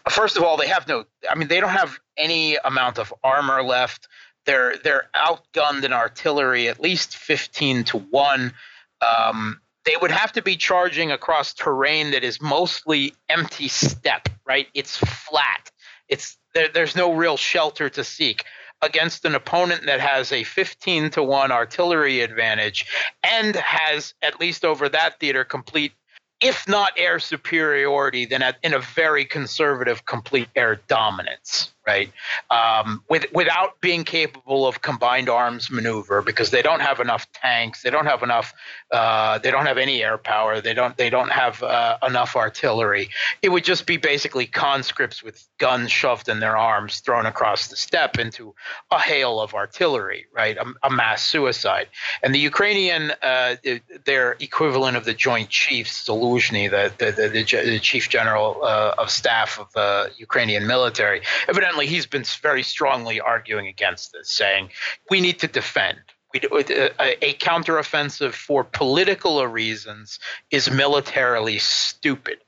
[SPEAKER 5] First of all, they have no, I mean, they don't have any amount of armor left. They're they're outgunned in artillery at least fifteen to one. Um, they would have to be charging across terrain that is mostly empty steppe. Right, it's flat. It's there, there's no real shelter to seek against an opponent that has a 15 to 1 artillery advantage and has at least over that theater complete if not air superiority then at, in a very conservative complete air dominance right? Um, with, without being capable of combined arms maneuver because they don't have enough tanks, they don't have enough, uh, they don't have any air power, they don't they don't have uh, enough artillery. It would just be basically conscripts with guns shoved in their arms, thrown across the steppe into a hail of artillery, right? A, a mass suicide. And the Ukrainian, uh, their equivalent of the Joint Chiefs, Zaluzhny, the the, the, the chief general uh, of staff of the Ukrainian military, evidently he's been very strongly arguing against this, saying we need to defend. We, uh, a, a counteroffensive for political reasons is militarily stupid,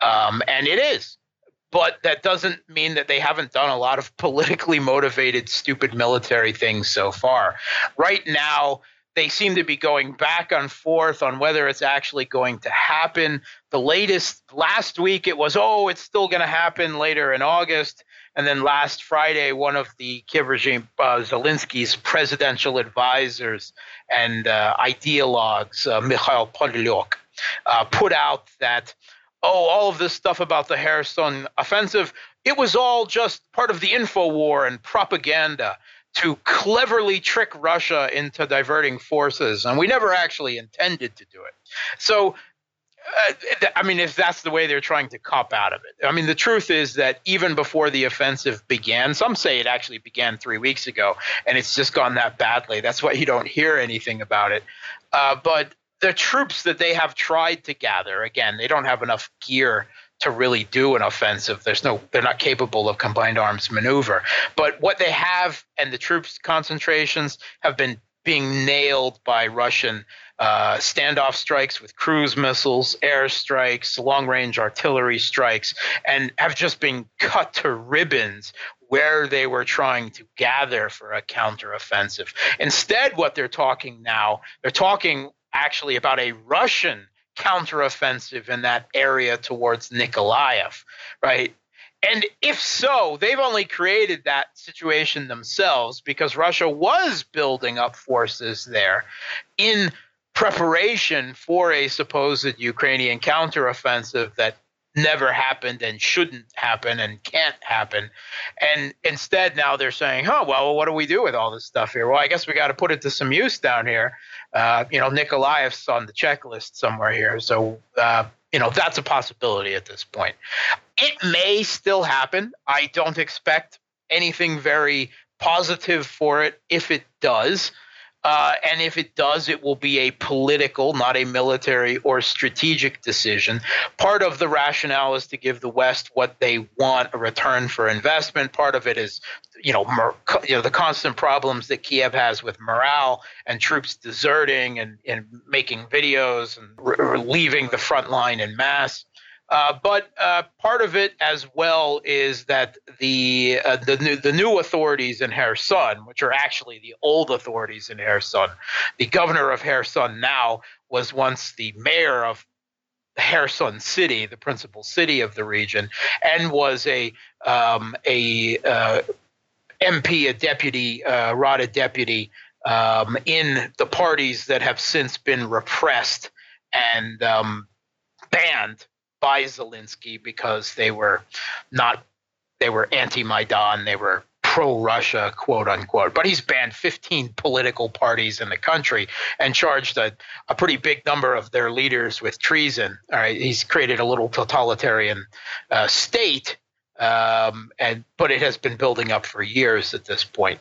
[SPEAKER 5] um, and it is. But that doesn't mean that they haven't done a lot of politically motivated, stupid military things so far. Right now, they seem to be going back and forth on whether it's actually going to happen. The latest last week it was, oh, it's still going to happen later in August. And then last Friday, one of the Kiev regime, uh, Zelensky's presidential advisors and uh, ideologues, uh, Mikhail Podolyak, uh, put out that, oh, all of this stuff about the Kherson offensive, it was all just part of the info war and propaganda to cleverly trick Russia into diverting forces. And we never actually intended to do it. So I mean, if that's the way they're trying to cop out of it. I mean, the truth is that even before the offensive began, some say it actually began three weeks ago, and it's just gone that badly. That's why you don't hear anything about it. Uh, but the troops that they have tried to gather, again, they don't have enough gear to really do an offensive. There's no, they're not capable of combined arms maneuver. But what they have and the troops concentrations have been being nailed by Russian uh, standoff strikes with cruise missiles, air strikes, long range artillery strikes, and have just been cut to ribbons where they were trying to gather for a counteroffensive. Instead, what they're talking now, they're talking actually about a Russian counteroffensive in that area towards Nikolaev, right? And if so, they've only created that situation themselves because Russia was building up forces there in preparation for a supposed Ukrainian counteroffensive that never happened and shouldn't happen and can't happen. And instead, now they're saying, oh, well, what do we do with all this stuff here? Well, I guess we got to put it to some use down here. Uh, you know, Nikolaev's on the checklist somewhere here. So, uh, you know, that's a possibility at this point. It may still happen. I don't expect anything very positive for it if it does. Uh, and if it does, it will be a political, not a military or strategic decision. Part of the rationale is to give the West what they want, a return for investment. Part of it is, you know, mer- you know the constant problems that Kiev has with morale and troops deserting and, and making videos and re- leaving the front line in mass. Uh, but uh, part of it as well is that the uh, the new the new authorities in Kherson, which are actually the old authorities in Kherson, the governor of Kherson now was once the mayor of Kherson city, the principal city of the region, and was a um, a uh, MP, a deputy, uh, Rada deputy um, in the parties that have since been repressed and um, banned by Zelensky because they were not they were anti-Maidan, they were pro-Russia, quote unquote. But he's banned 15 political parties in the country and charged a, a pretty big number of their leaders with treason. All right, he's created a little totalitarian uh, state. Um, and but it has been building up for years at this point.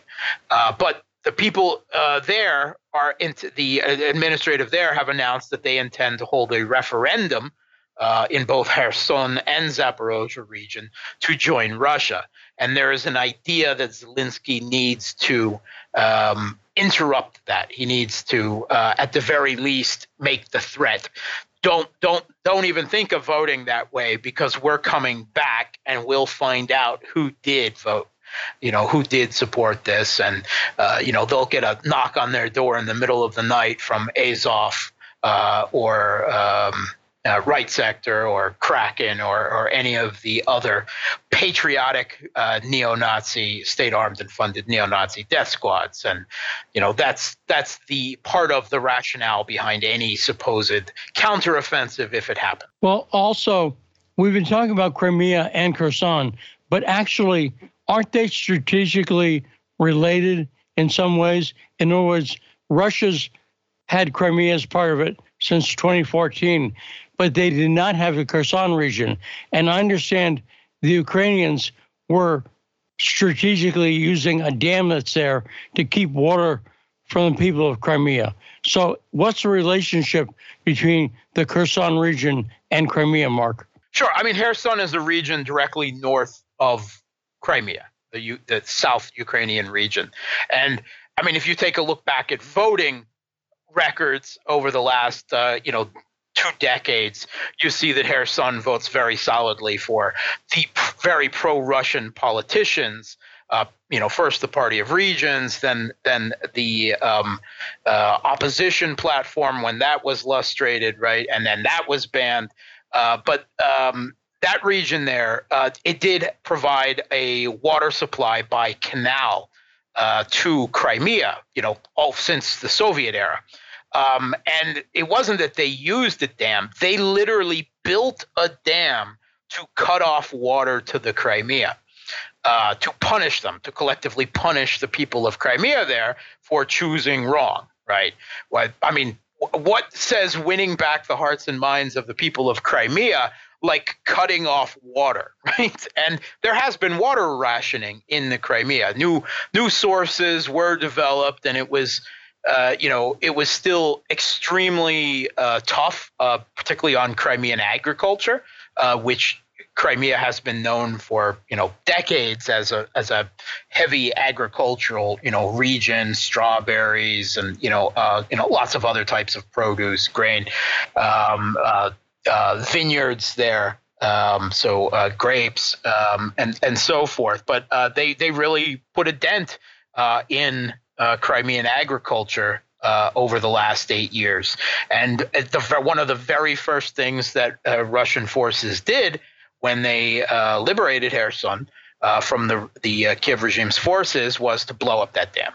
[SPEAKER 5] Uh, but the people uh, there are into the administrative there have announced that they intend to hold a referendum uh, in both Kherson and Zaporozhye region to join Russia. And there is an idea that Zelensky needs to um, interrupt that. He needs to, uh, at the very least, make the threat. Don't don't don't even think of voting that way because we're coming back and we'll find out who did vote you know, who did support this. And, uh, you know, they'll get a knock on their door in the middle of the night from Azov uh, or um, uh, Right Sector or Kraken or, or any of the other patriotic uh, neo-Nazi, state-armed and funded neo-Nazi death squads, and you know that's that's the part of the rationale behind any supposed counteroffensive if it happened.
[SPEAKER 1] Well, also we've been talking about Crimea and Kherson, but actually, aren't they strategically related in some ways? In other words, Russia's had Crimea as part of it since 2014, but they did not have the Kherson region. And I understand the Ukrainians were strategically using a dam that's there to keep water from the people of Crimea. So, what's the relationship between the Kherson region and Crimea, Mark?
[SPEAKER 5] Sure. I mean, Kherson is a region directly north of Crimea, the, U- the South Ukrainian region. And I mean, if you take a look back at voting records over the last, uh, you know, two decades, you see that Kherson votes very solidly for the very pro-Russian politicians. Uh, you know, first the Party of Regions, then then the um, uh, opposition platform when that was lustrated, right, and then that was banned. Uh, but um, that region there, uh, it did provide a water supply by canal uh, to Crimea. You know, all since the Soviet era. Um, and it wasn't that they used a dam, they literally built a dam to cut off water to the Crimea. Uh, to punish them, to collectively punish the people of Crimea there for choosing wrong, right? What I mean, what says winning back the hearts and minds of the people of Crimea like cutting off water, right? And there has been water rationing in the Crimea. New new sources were developed, and it was uh, you know, it was still extremely uh, tough, uh, particularly on Crimean agriculture, uh, which Crimea has been known for, you know, decades as a as a heavy agricultural, you know, region, strawberries and you know, uh, you know, lots of other types of produce, grain, um, vineyards there. Um, so grapes um, and and so forth, but they they really put a dent in uh, Crimean agriculture uh, over the last eight years. And the, one of the very first things that uh, Russian forces did when they uh, liberated Kherson uh, from the, the uh, Kiev regime's forces was to blow up that dam.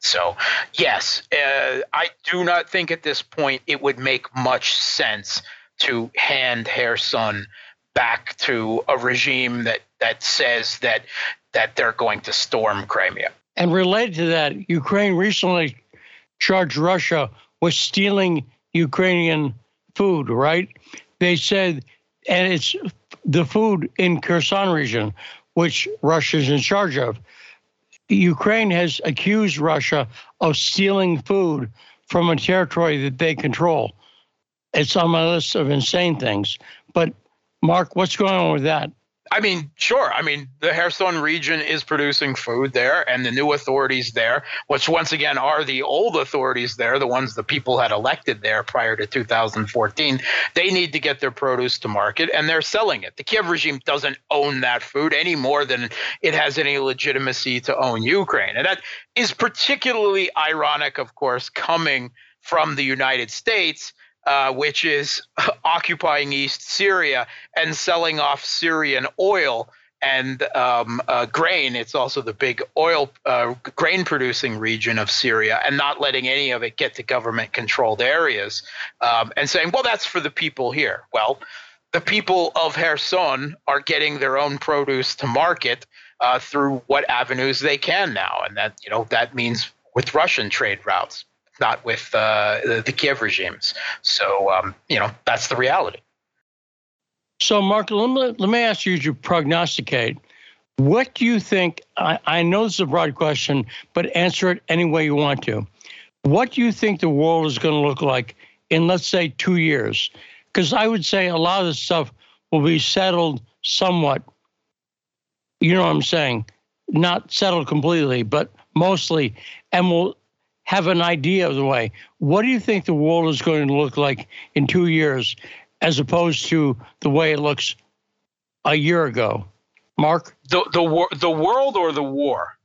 [SPEAKER 5] So, yes, I do not think at this point it would make much sense to hand Kherson back to a regime that, that says that that they're going to storm Crimea.
[SPEAKER 1] And related to that, Ukraine recently charged Russia with stealing Ukrainian food, right? They said, and it's the food in Kherson region, which Russia is in charge of. Ukraine has accused Russia of stealing food from a territory that they control. It's on my list of insane things. But, Mark, what's going on with that?
[SPEAKER 5] I mean, sure. I mean, the Kherson region is producing food there, and the new authorities there, which once again are the old authorities there, the ones the people had elected there prior to 2014, they need to get their produce to market, and they're selling it. The Kiev regime doesn't own that food any more than it has any legitimacy to own Ukraine. And that is particularly ironic, of course, coming from the United States uh, which is occupying East Syria and selling off Syrian oil and um, uh, grain. It's also the big oil uh, grain producing region of Syria, and not letting any of it get to government controlled areas, um, and saying, well, that's for the people here. Well, the people of Kherson are getting their own produce to market uh, through what avenues they can now, and that you know that means with Russian trade routes, not with uh, the, the Kiev regimes. So um, you know that's the reality.
[SPEAKER 1] So, Mark, let me, let me ask you to prognosticate. What do you think? I, I know this is a broad question, but answer it any way you want to. What do you think the world is going to look like in, let's say, two years? Because I would say a lot of this stuff will be settled somewhat. You know what I'm saying? Not settled completely, but mostly, and we'll have an idea of the way. What do you think the world is going to look like in two years? as opposed to the way it looks a year ago. Mark?
[SPEAKER 5] The the war the world or the war?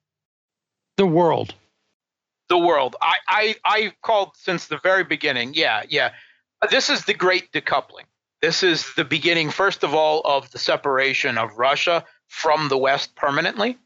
[SPEAKER 1] The world.
[SPEAKER 5] The world. I, I I called since the very beginning. Yeah, yeah. This is the great decoupling. This is the beginning, first of all, of the separation of Russia from the West permanently.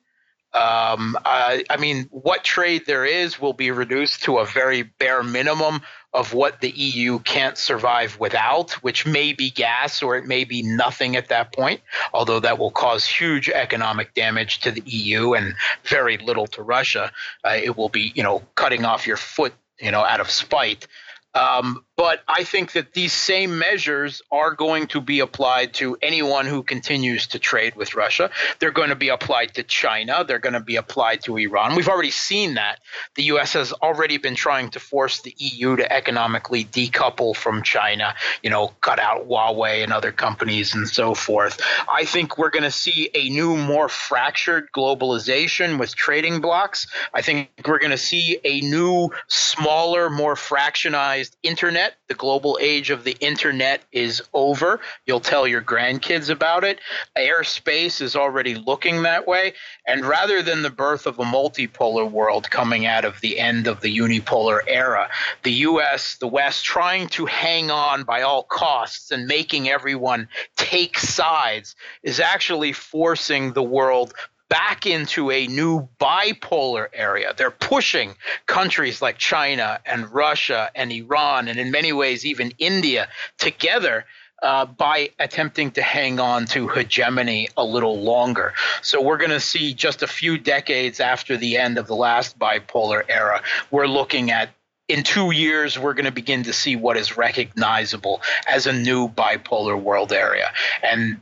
[SPEAKER 5] Um, I, I mean, what trade there is will be reduced to a very bare minimum of what the EU can't survive without, which may be gas or it may be nothing at that point, although that will cause huge economic damage to the EU and very little to Russia. Uh, it will be, you know, cutting off your foot, you know, out of spite. Um, but I think that these same measures are going to be applied to anyone who continues to trade with Russia. They're going to be applied to China. They're going to be applied to Iran. We've already seen that. The U.S. has already been trying to force the EU to economically decouple from China, you know, cut out Huawei and other companies and so forth. I think we're going to see a new, more fractured globalization with trading blocks. I think we're going to see a new, smaller, more fractionized internet the global age of the internet is over. You'll tell your grandkids about it. Airspace is already looking that way. And rather than the birth of a multipolar world coming out of the end of the unipolar era, the US, the West, trying to hang on by all costs and making everyone take sides is actually forcing the world back into a new bipolar area. They're pushing countries like China and Russia and Iran, and in many ways, even India together. Uh, by attempting to hang on to hegemony a little longer. So, we're going to see just a few decades after the end of the last bipolar era, we're looking at in two years, we're going to begin to see what is recognizable as a new bipolar world area. And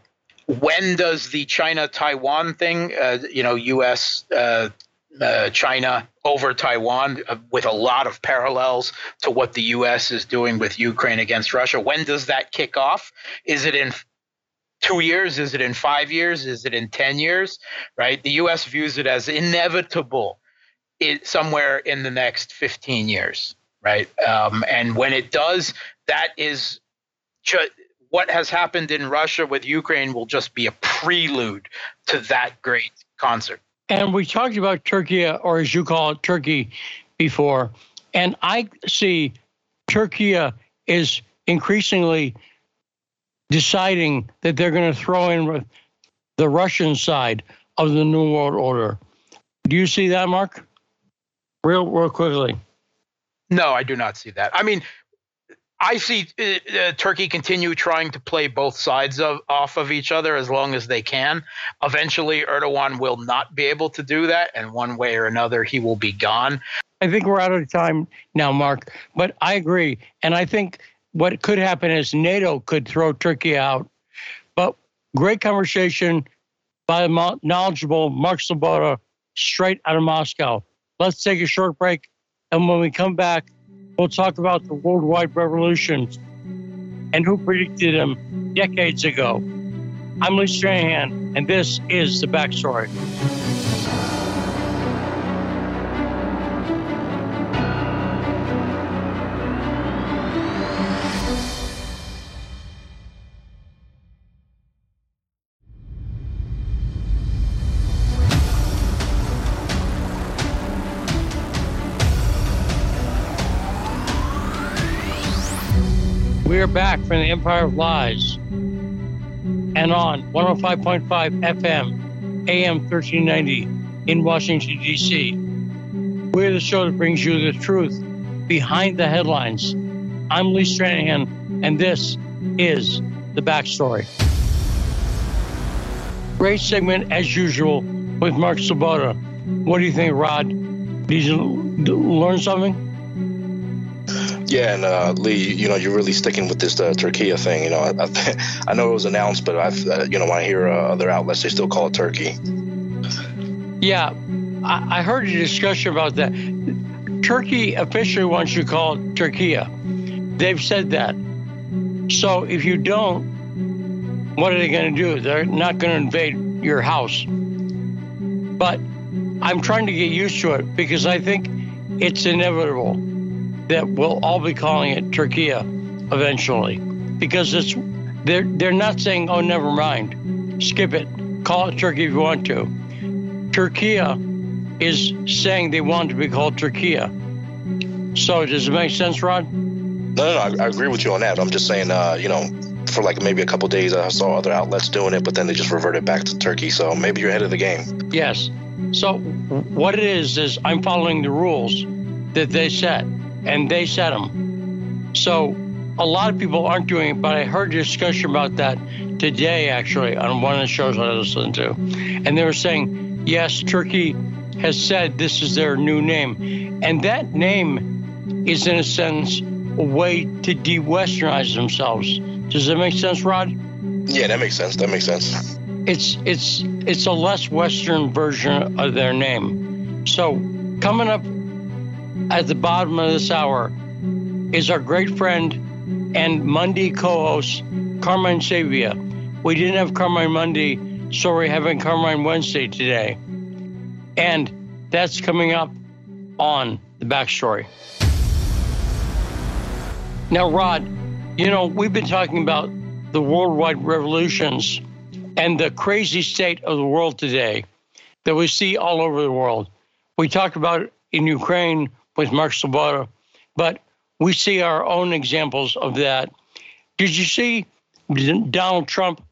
[SPEAKER 5] when does the China Taiwan thing, uh, you know, U.S. Uh, uh, China over Taiwan, uh, with a lot of parallels to what the U.S. is doing with Ukraine against Russia, when does that kick off? Is it in two years? Is it in five years? Is it in 10 years? Right? The U.S. views it as inevitable it, somewhere in the next 15 years. Right? Um, and when it does, that is just what has happened in Russia with Ukraine will just be a prelude to that great concert.
[SPEAKER 1] And we talked about Turkey, or as you call it, Turkey, before. And I see Turkey is increasingly deciding that they're going to throw in the Russian side of the New World Order. Do you see that, Mark? Real, real quickly.
[SPEAKER 5] No, I do not see that. I mean, I see uh, uh, Turkey continue trying to play both sides of off of each other as long as they can. Eventually, Erdogan will not be able to do that, and one way or another, he will be gone.
[SPEAKER 1] I think we're out of time now, Mark. But I agree, and I think what could happen is NATO could throw Turkey out. But great conversation by the knowledgeable Mark Sleboda, straight out of Moscow. Let's take a short break, and when we come back. We'll talk about the worldwide revolutions and who predicted them decades ago. I'm Lee Stranahan, and this is The Backstory. Back from the Empire of Lies and on 105.5 FM AM 1390 in Washington, D.C. We're the show that brings you the truth behind the headlines. I'm Lee Stranahan, and this is The Backstory. Great segment, as usual, with Mark Sleboda. What do you think, Rod? Did you learn something?
[SPEAKER 2] Yeah, and uh, Lee, you know, you're really sticking with this uh, Turkey thing. You know, I, I, I, know it was announced, but I've, uh, you know, when I hear uh, other outlets, they still call it Turkey.
[SPEAKER 1] Yeah, I, I heard a discussion about that. Turkey officially wants you to call it Turkiya. They've said that. So if you don't, what are they going to do? They're not going to invade your house. But I'm trying to get used to it because I think it's inevitable that we'll all be calling it Turkiya eventually. Because it's they're they're not saying oh never mind. Skip it. Call it Turkey if you want to. Turkiya is saying they want to be called Turkiya so does it make sense Rod?
[SPEAKER 2] No no, no I, I agree with you on that. I'm just saying uh, you know for like maybe a couple days I saw other outlets doing it but then they just reverted back to Turkey. So maybe you're ahead of the game.
[SPEAKER 1] Yes. So what it is is I'm following the rules that they set and they set them. So a lot of people aren't doing it, but I heard a discussion about that today, actually, on one of the shows I listened to. And they were saying, yes, Turkey has said this is their new name. And that name is, in a sense, a way to de westernize themselves. Does that make sense, Rod?
[SPEAKER 2] Yeah, that makes sense. That makes sense.
[SPEAKER 1] It's it's it's a less Western version of their name. So coming up at the bottom of this hour is our great friend and Monday co host, Carmine Sabia. We didn't have Carmine Monday, so we're having Carmine Wednesday today. And that's coming up on the backstory. Now, Rod, you know, we've been talking about the worldwide revolutions and the crazy state of the world today that we see all over the world. We talked about in Ukraine with Mark Sleboda, but we see our own examples of that. Did you see Donald Trump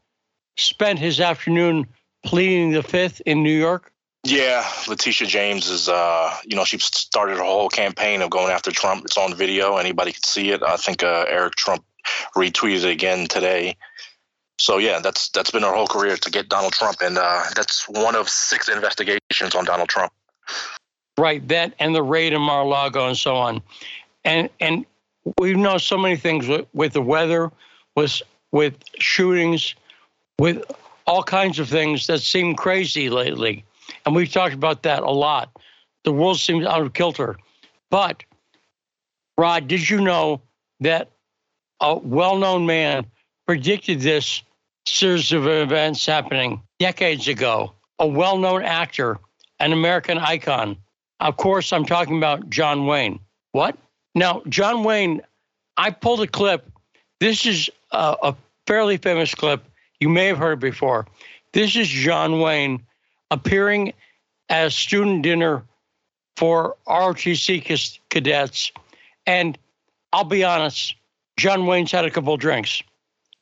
[SPEAKER 1] spent his afternoon pleading the fifth in New York?
[SPEAKER 2] Yeah, Letitia James is, uh, you know, she started her whole campaign of going after Trump. It's on video; anybody could see it. I think uh, Eric Trump retweeted it again today. So yeah, that's that's been her whole career to get Donald Trump, and uh, that's one of six investigations on Donald Trump.
[SPEAKER 1] Right, that and the raid in Mar-a-Lago and so on, and and we know so many things with, with the weather, with with shootings, with all kinds of things that seem crazy lately, and we've talked about that a lot. The world seems out of kilter, but Rod, did you know that a well-known man predicted this series of events happening decades ago? A well-known actor, an American icon of course, I'm talking about John Wayne. What? Now, John Wayne, I pulled a clip. This is a, a fairly famous clip. You may have heard before. This is John Wayne appearing at a student dinner for ROTC cadets. And I'll be honest, John Wayne's had a couple of drinks.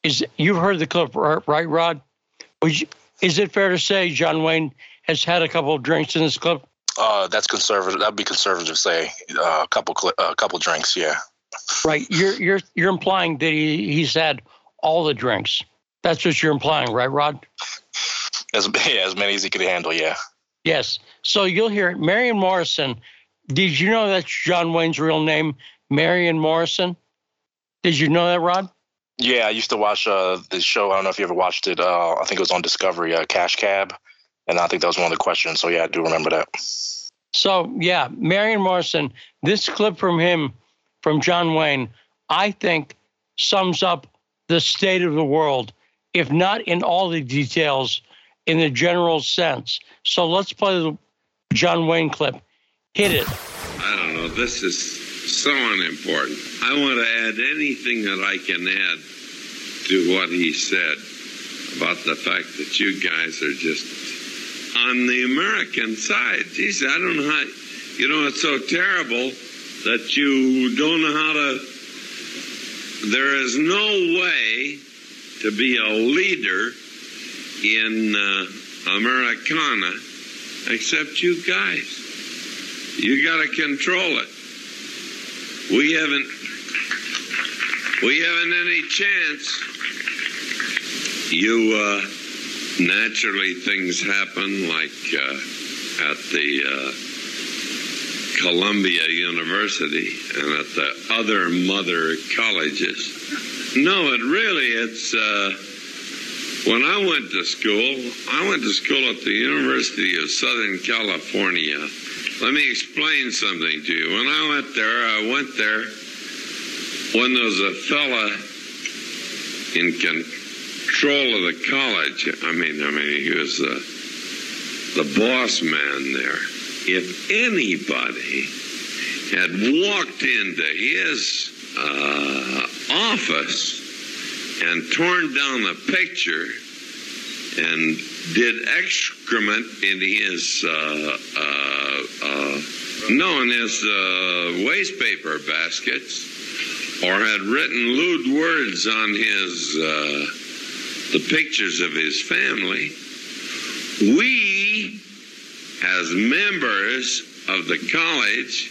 [SPEAKER 1] Is you've heard the clip, right, Rod? You, is it fair to say John Wayne has had a couple of drinks in this clip?
[SPEAKER 2] Uh, that's conservative. That'd be conservative. Say uh, a couple, a uh, couple drinks. Yeah.
[SPEAKER 1] Right. You're you're you're implying that he he's had all the drinks. That's what you're implying, right, Rod?
[SPEAKER 2] As yeah, as many as he could handle. Yeah.
[SPEAKER 1] Yes. So you'll hear it. Marion Morrison. Did you know that's John Wayne's real name, Marion Morrison? Did you know that, Rod?
[SPEAKER 2] Yeah, I used to watch uh, the show. I don't know if you ever watched it. Uh, I think it was on Discovery, uh, Cash Cab. And I think that was one of the questions. So yeah, I do remember that.
[SPEAKER 1] So yeah, Marion Morrison, this clip from him, from John Wayne, I think sums up the state of the world, if not in all the details, in the general sense. So let's play the John Wayne clip. Hit it.
[SPEAKER 6] I don't know. This is so unimportant. I want to add anything that I can add to what he said about the fact that you guys are just on the American side. Geez, I don't know how, you know, it's so terrible that you don't know how to, there is no way to be a leader in uh, Americana except you guys. You got to control it. We haven't. We haven't any chance. You uh, naturally things happen like uh, at the uh, Columbia University and at the other mother colleges. No, it really it's. Uh, when I went to school, I went to school at the University of Southern California. Let me explain something to you. When I went there, I went there when there was a fella in control of the college. I mean, I mean, he was the the boss man there. If anybody had walked into his uh, office and torn down the picture and did excrement in his uh, uh, uh, in his uh, waste paper baskets or had written lewd words on his uh, the pictures of his family we as members of the college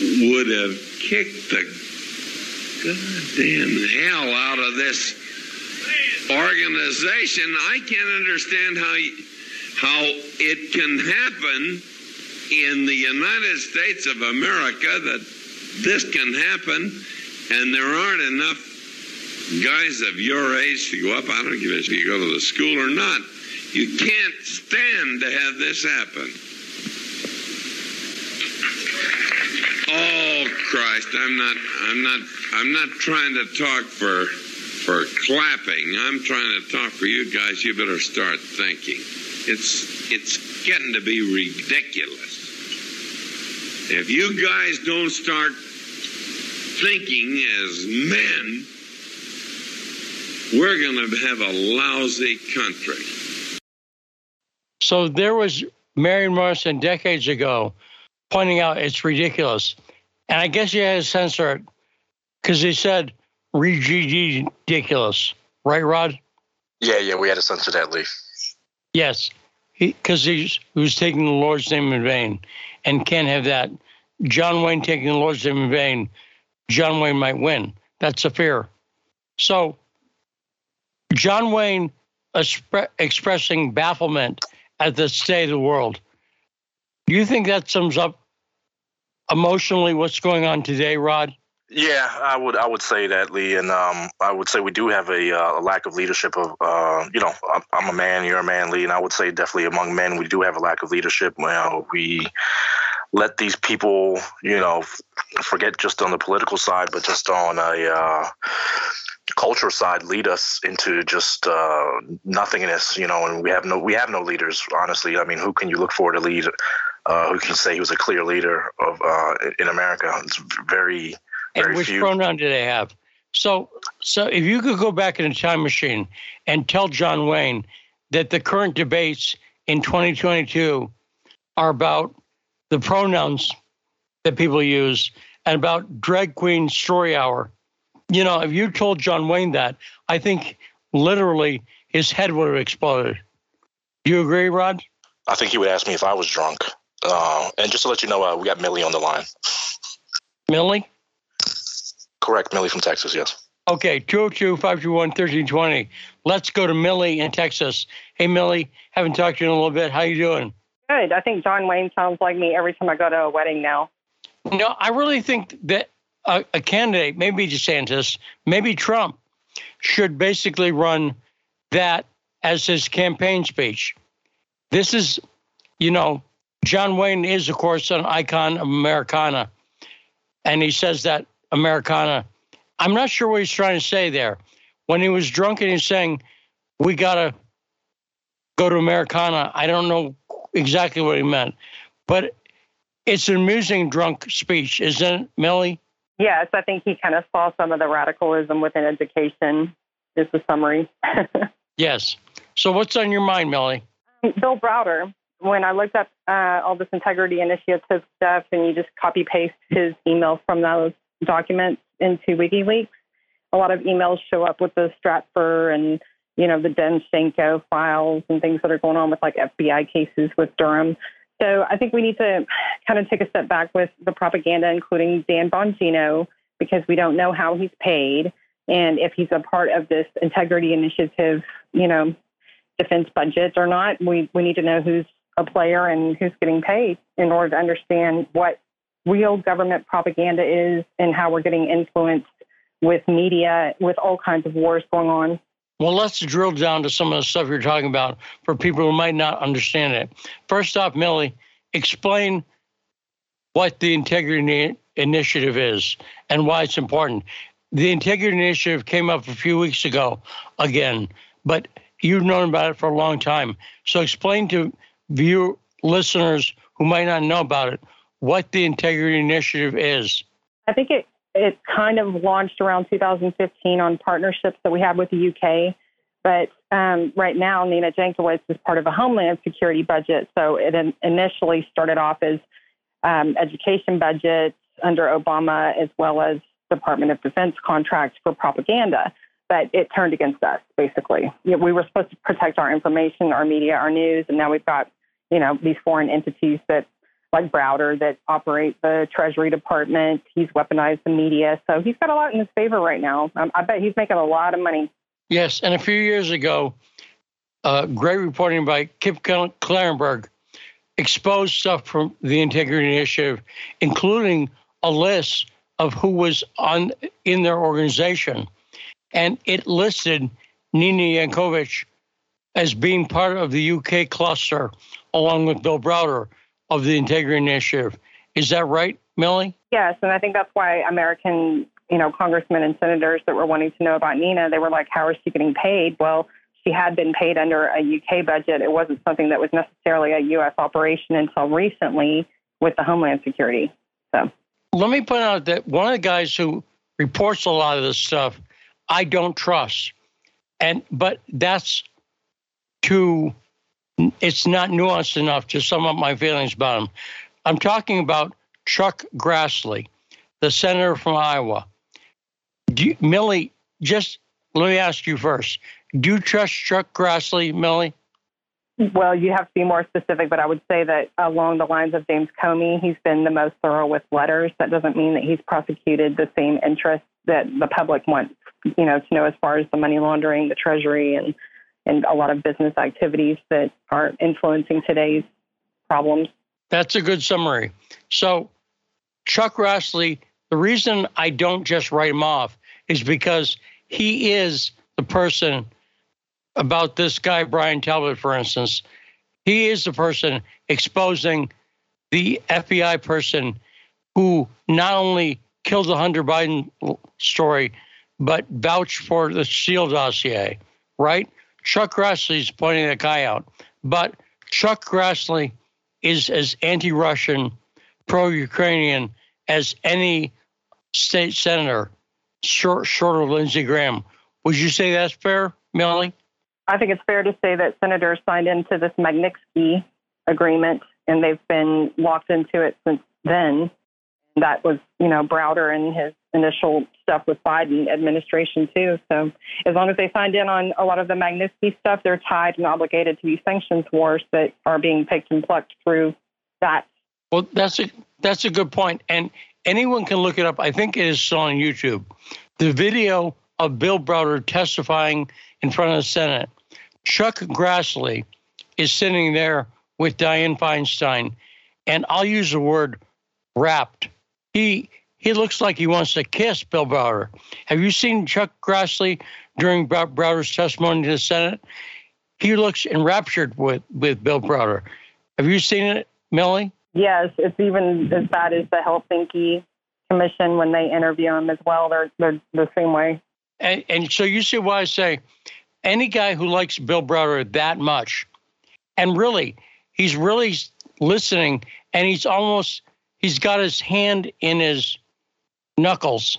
[SPEAKER 6] would have kicked the goddamn hell out of this organization. I can't understand how how it can happen in the United States of America that this can happen, and there aren't enough guys of your age to go up. I don't give a if you go to the school or not. You can't stand to have this happen. Oh Christ! I'm not. I'm not. I'm not trying to talk for for clapping. I'm trying to talk for you guys. You better start thinking. It's it's getting to be ridiculous. If you guys don't start thinking as men, we're going to have a lousy country.
[SPEAKER 1] So there was Marion Morrison decades ago pointing out it's ridiculous. And I guess he had to censor it because he said ridiculous. Right, Rod?
[SPEAKER 2] Yeah, yeah, we had to censor that, Lee.
[SPEAKER 1] Yes, because he, he was taking the Lord's name in vain and can't have that. John Wayne taking the Lord's name in vain, John Wayne might win. That's a fear. So, John Wayne expre- expressing bafflement at the state of the world. Do you think that sums up emotionally what's going on today, Rod?
[SPEAKER 2] Yeah, I would I would say that, Lee, and um, I would say we do have a, uh, a lack of leadership. Of uh, you know, I'm, a man, you're a man, Lee, and I would say definitely among men we do have a lack of leadership. Well, we let these people, you know, forget just on the political side, but just on a uh, cultural side, lead us into just uh, nothingness. You know, and we have no we have no leaders. Honestly, I mean, who can you look for to lead? Uh, who can say he was a clear leader of uh, in America? It's very very
[SPEAKER 1] and which
[SPEAKER 2] few.
[SPEAKER 1] pronoun do they have? So, so if you could go back in a time machine and tell John Wayne that the current debates in 2022 are about the pronouns that people use and about drag queen story hour, you know, if you told John Wayne that, I think literally his head would have exploded. Do you agree, Rod?
[SPEAKER 2] I think he would ask me if I was drunk. Uh, and just to let you know, uh, we got Millie on the line.
[SPEAKER 1] Millie?
[SPEAKER 2] Correct, Millie from Texas, yes.
[SPEAKER 1] Okay, 202 521 1320. Let's go to Millie in Texas. Hey, Millie, haven't talked to you in a little bit. How you doing?
[SPEAKER 7] Good. I think John Wayne sounds like me every time I go to a wedding now.
[SPEAKER 1] No, I really think that a, a candidate, maybe DeSantis, maybe Trump, should basically run that as his campaign speech. This is, you know, John Wayne is, of course, an icon of Americana. And he says that Americana. I'm not sure what he's trying to say there. When he was drunk and he's saying, we got to go to Americana, I don't know exactly what he meant. But it's an amusing drunk speech, isn't it, Millie?
[SPEAKER 7] Yes, I think he kind of saw some of the radicalism within education, is the summary.
[SPEAKER 1] yes. So, what's on your mind, Millie?
[SPEAKER 7] Bill Browder, when I looked up uh, all this integrity initiative stuff and you just copy paste his emails from those documents into WikiLeaks, a lot of emails show up with the Stratfor and you know, the Danchenko files and things that are going on with like FBI cases with Durham. So I think we need to kind of take a step back with the propaganda, including Dan Bongino, because we don't know how he's paid and if he's a part of this integrity initiative, you know, defense budget or not. We we need to know who's a player and who's getting paid in order to understand what real government propaganda is and how we're getting influenced with media, with all kinds of wars going on.
[SPEAKER 1] Well, let's drill down to some of the stuff you're talking about for people who might not understand it. First off, Millie, explain what the Integrity Initiative is and why it's important. The Integrity Initiative came up a few weeks ago again, but you've known about it for a long time. So explain to view listeners who might not know about it what the Integrity Initiative is.
[SPEAKER 7] I think it it kind of launched around 2015 on partnerships that we have with the UK. But um, right now, Nina Jankowicz is part of a Homeland Security budget. So it in, initially started off as um, education budgets under Obama, as well as Department of Defense contracts for propaganda. But it turned against us, basically. You know, we were supposed to protect our information, our media, our news, and now we've got, you know, these foreign entities that like Browder that operate the Treasury Department. He's weaponized the media. So he's got a lot in his favor right now. Um, I bet he's making a lot of money.
[SPEAKER 1] Yes. And a few years ago, uh, great reporting by Kit Klarenberg exposed stuff from the Integrity Initiative, including a list of who was on in their organization. And it listed Nina Jankowicz as being part of the UK cluster, along with Bill Browder of the Integrity Initiative. Is that right, Millie?
[SPEAKER 7] Yes, and I think that's why American, you know, congressmen and senators that were wanting to know about Nina, they were like, "How is she getting paid?" Well, she had been paid under a UK budget. It wasn't something that was necessarily a U.S. operation until recently with the Homeland Security. So,
[SPEAKER 1] let me point out that one of the guys who reports a lot of this stuff, I don't trust, and but that's to it's not nuanced enough to sum up my feelings about him. I'm talking about Chuck Grassley, the senator from Iowa. You, Millie, just let me ask you first. Do you trust Chuck Grassley, Millie?
[SPEAKER 7] Well, you have to be more specific, but I would say that along the lines of James Comey, he's been the most thorough with letters. That doesn't mean that he's prosecuted the same interests that the public wants, you know, to know as far as the money laundering, the Treasury, and and a lot of business activities that are influencing today's problems.
[SPEAKER 1] That's a good summary. So, Chuck Grassley, the reason I don't just write him off is because he is the person about this guy, Brian Talbot, for instance. He is the person exposing the FBI person who not only killed the Hunter Biden story, but vouched for the Steele dossier, right? Chuck Grassley is pointing that guy out. But Chuck Grassley is as anti Russian, pro Ukrainian as any state senator, short, short of Lindsey Graham. Would you say that's fair, Melanie?
[SPEAKER 7] I think it's fair to say that senators signed into this Magnitsky agreement and they've been locked into it since then. That was, you know, Browder and his initial stuff with Biden administration too. So as long as they signed in on a lot of the Magnitsky stuff, they're tied and obligated to these sanctions wars that are being picked and plucked through that.
[SPEAKER 1] Well, that's a that's a good point, and anyone can look it up. I think it is still on YouTube. The video of Bill Browder testifying in front of the Senate. Chuck Grassley is sitting there with Dianne Feinstein, and I'll use the word wrapped. He he looks like he wants to kiss Bill Browder. Have you seen Chuck Grassley during Browder's testimony to the Senate? He looks enraptured with, with Bill Browder. Have you seen it, Millie?
[SPEAKER 7] Yes, it's even as bad as the Helsinki Commission when they interview him as well. They're, they're the same way.
[SPEAKER 1] And, and so you see why I say any guy who likes Bill Browder that much, and really, he's really listening, and he's almost he's got his hand in his Knuckles.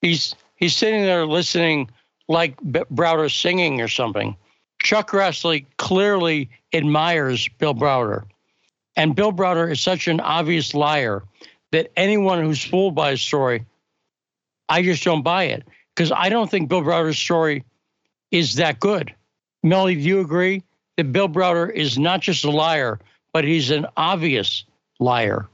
[SPEAKER 1] He's he's sitting there listening like Browder singing or something. Chuck Grassley clearly admires Bill Browder. And Bill Browder is such an obvious liar that anyone who's fooled by his story, I just don't buy it. Because I don't think Bill Browder's story is that good. Melly, do you agree that Bill Browder is not just a liar, but he's an obvious liar?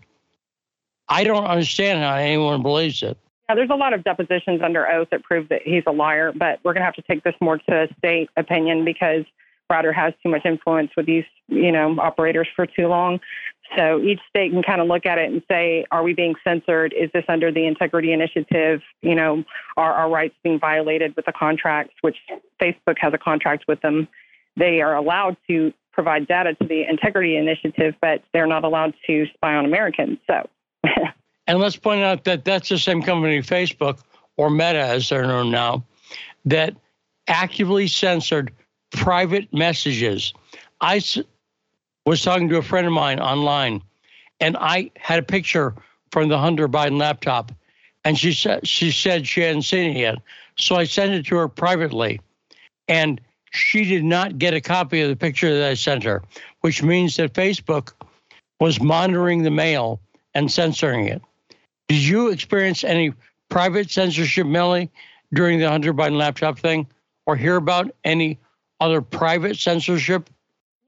[SPEAKER 1] I don't understand how anyone believes it.
[SPEAKER 7] Yeah, there's a lot of depositions under oath that prove that he's a liar, but we're going to have to take this more to state opinion because Browder has too much influence with these, you know, operators for too long. So each state can kind of look at it and say, are we being censored? Is this under the integrity initiative? You know, are our rights being violated with the contracts, which Facebook has a contract with them? They are allowed to provide data to the integrity initiative, but they're not allowed to spy on Americans. So.
[SPEAKER 1] and let's point out that that's the same company, Facebook, or Meta, as they're known now, that actively censored private messages. I was talking to a friend of mine online, and I had a picture from the Hunter Biden laptop, and she said she said she hadn't seen it yet. So I sent it to her privately, and she did not get a copy of the picture that I sent her, which means that Facebook was monitoring the mail and censoring it. Did you experience any private censorship, Millie, during the Hunter Biden laptop thing, or hear about any other private censorship?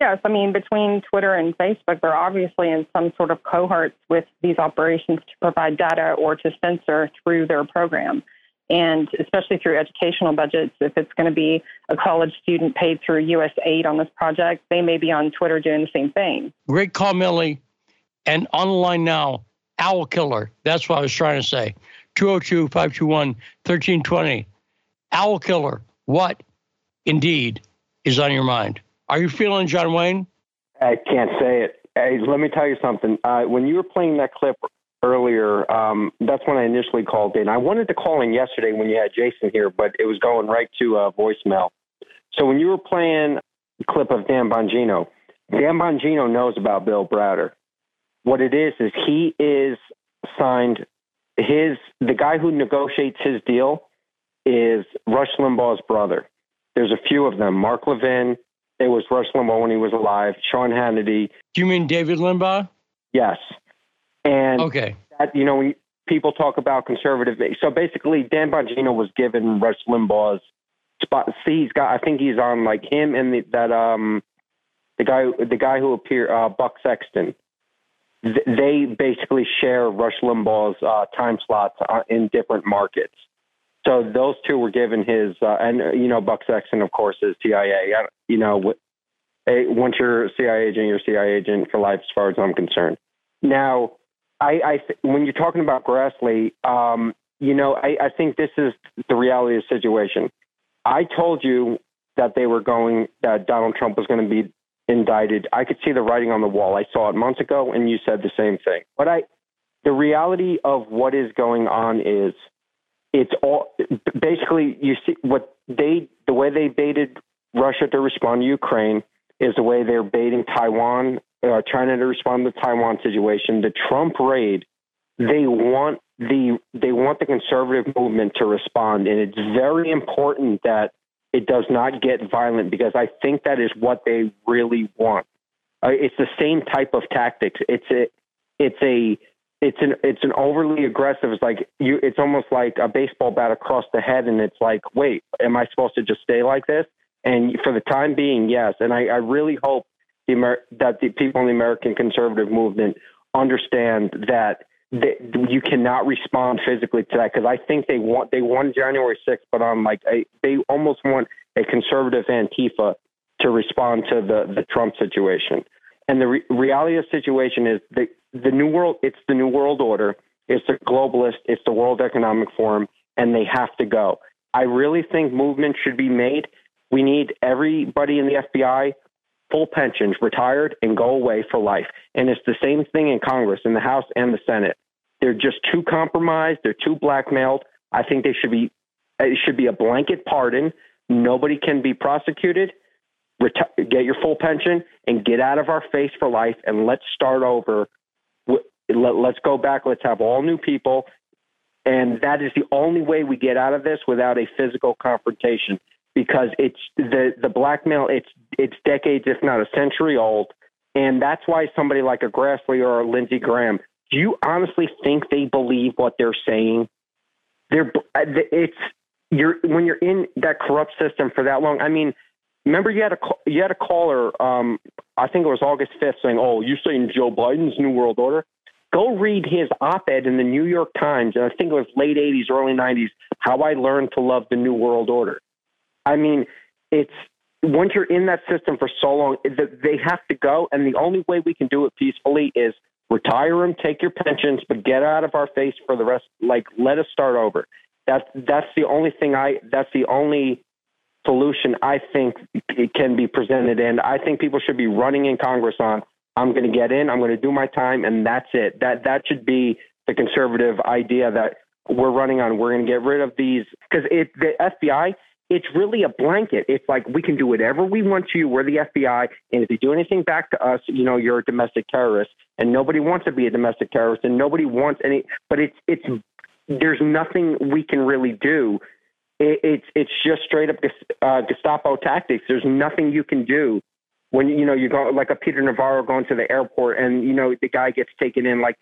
[SPEAKER 7] Yes, I mean, between Twitter and Facebook, they're obviously in some sort of cohorts with these operations to provide data or to censor through their program. And especially through educational budgets, if it's going to be a college student paid through US aid on this project, they may be on Twitter doing the same thing.
[SPEAKER 1] Great call, Millie. And on the line now, Owl Killer. That's what I was trying to say. 202 521 1320. Owl Killer, what indeed is on your mind? Are you feeling John Wayne?
[SPEAKER 8] I can't say it. Hey, let me tell you something. Uh, when you were playing that clip earlier, um, that's when I initially called in. I wanted to call in yesterday when you had Jason here, but it was going right to uh, voicemail. So when you were playing the clip of Dan Bongino, Dan Bongino knows about Bill Browder. What it is is he is signed his the guy who negotiates his deal is Rush Limbaugh's brother. There's a few of them. Mark Levin, it was Rush Limbaugh when he was alive. Sean Hannity.
[SPEAKER 1] Do you mean David Limbaugh?
[SPEAKER 8] Yes. And
[SPEAKER 1] okay,
[SPEAKER 8] that, you know when people talk about conservative, so basically Dan Bongino was given Rush Limbaugh's spot. See, he's got. I think he's on like him and the, that um the guy the guy who appeared uh, Buck Sexton. They basically share Rush Limbaugh's uh, time slots uh, in different markets. So those two were given his, uh, and you know, Buck Sexton, of course, is CIA. You know, once you're a CIA agent, you're a CIA agent for life, as far as I'm concerned. Now, I, I when you're talking about Grassley, um, you know, I, I think this is the reality of the situation. I told you that they were going, that Donald Trump was going to be indicted. I could see the writing on the wall. I saw it months ago, and you said the same thing. But I, the reality of what is going on is it's all basically you see what they the way they baited Russia to respond to Ukraine is the way they're baiting Taiwan, uh, China to respond to the Taiwan situation. The Trump raid, they want the they want the conservative movement to respond, and it's very important that it does not get violent because I think that is what they really want. Uh, it's the same type of tactics. It's a it's a it's an it's an overly aggressive. It's like you. It's almost like a baseball bat across the head, and it's like, wait, am I supposed to just stay like this? And for the time being, yes. And I, I really hope the Amer- that the people in the American conservative movement understand that that you cannot respond physically to that because I think they want they won January 6th, but on like a, they almost want a conservative Antifa to respond to the the Trump situation. And the re- reality of the situation is the the new world. It's the new world order. It's the globalist. It's the World Economic Forum, and they have to go. I really think movement should be made. We need everybody in the FBI full pensions, retired, and go away for life. And it's the same thing in Congress, in the House and the Senate. They're just too compromised. They're too blackmailed. I think they should be. It should be a blanket pardon. Nobody can be prosecuted reti- get your full pension, and get out of our face for life. And let's start over. Let, let's go back. Let's have all new people. And that is the only way we get out of this without a physical confrontation because it's the, the blackmail, it's, it's decades, if not a century old. And that's why somebody like a Grassley or a Lindsey Graham, do you honestly think they believe what they're saying? They're, it's, you're when you're in that corrupt system for that long. I mean, remember you had a you had a caller. Um, I think it was August fifth, saying, "Oh, you're saying Joe Biden's New World Order." Go read his op-ed in the New York Times, and I think it was late '80s, early '90s. How I learned to love the New World Order. I mean, it's once you're in that system for so long, they have to go, and the only way we can do it peacefully is retire them, take your pensions, but get out of our face for the rest. Like, let us start over. That's that's the only thing I. That's the only solution I think it can be presented, and I think people should be running in Congress on. I'm going to get in. I'm going to do my time, and that's it. That that should be the conservative idea that we're running on. We're going to get rid of these because it the FBI. It's really a blanket. It's like we can do whatever we want to you. We're the FBI, and if you do anything back to us, you know you're a domestic terrorist, and nobody wants to be a domestic terrorist, and nobody wants any. But it's it's there's nothing we can really do. It, it's it's just straight up uh, Gestapo tactics. There's nothing you can do when you know you go like a Peter Navarro going to the airport and you know the guy gets taken in. Like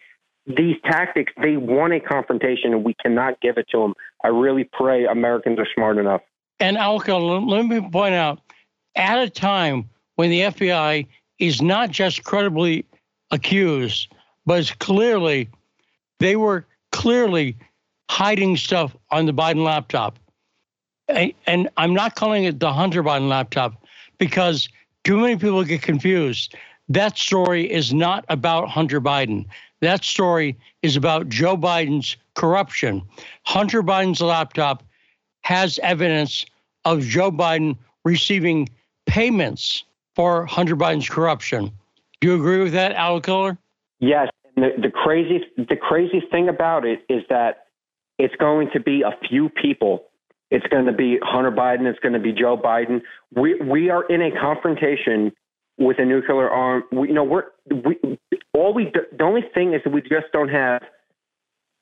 [SPEAKER 8] these tactics, they want a confrontation and we cannot give it to them. I really pray Americans are smart enough.
[SPEAKER 1] And Alka, let me point out, at a time when the FBI is not just credibly accused, but is clearly they were clearly hiding stuff on the Biden laptop. And I'm not calling it the Hunter Biden laptop because too many people get confused. That story is not about Hunter Biden. That story is about Joe Biden's corruption. Hunter Biden's laptop has evidence of Joe Biden receiving payments for Hunter Biden's corruption. Do you agree with that, Al Killer?
[SPEAKER 8] Yes. The, the crazy the crazy thing about it is that it's going to be a few people. It's going to be Hunter Biden. It's going to be Joe Biden. We we are in a confrontation with a nuclear arm. We, you know, we're we all we the only thing is that we just don't have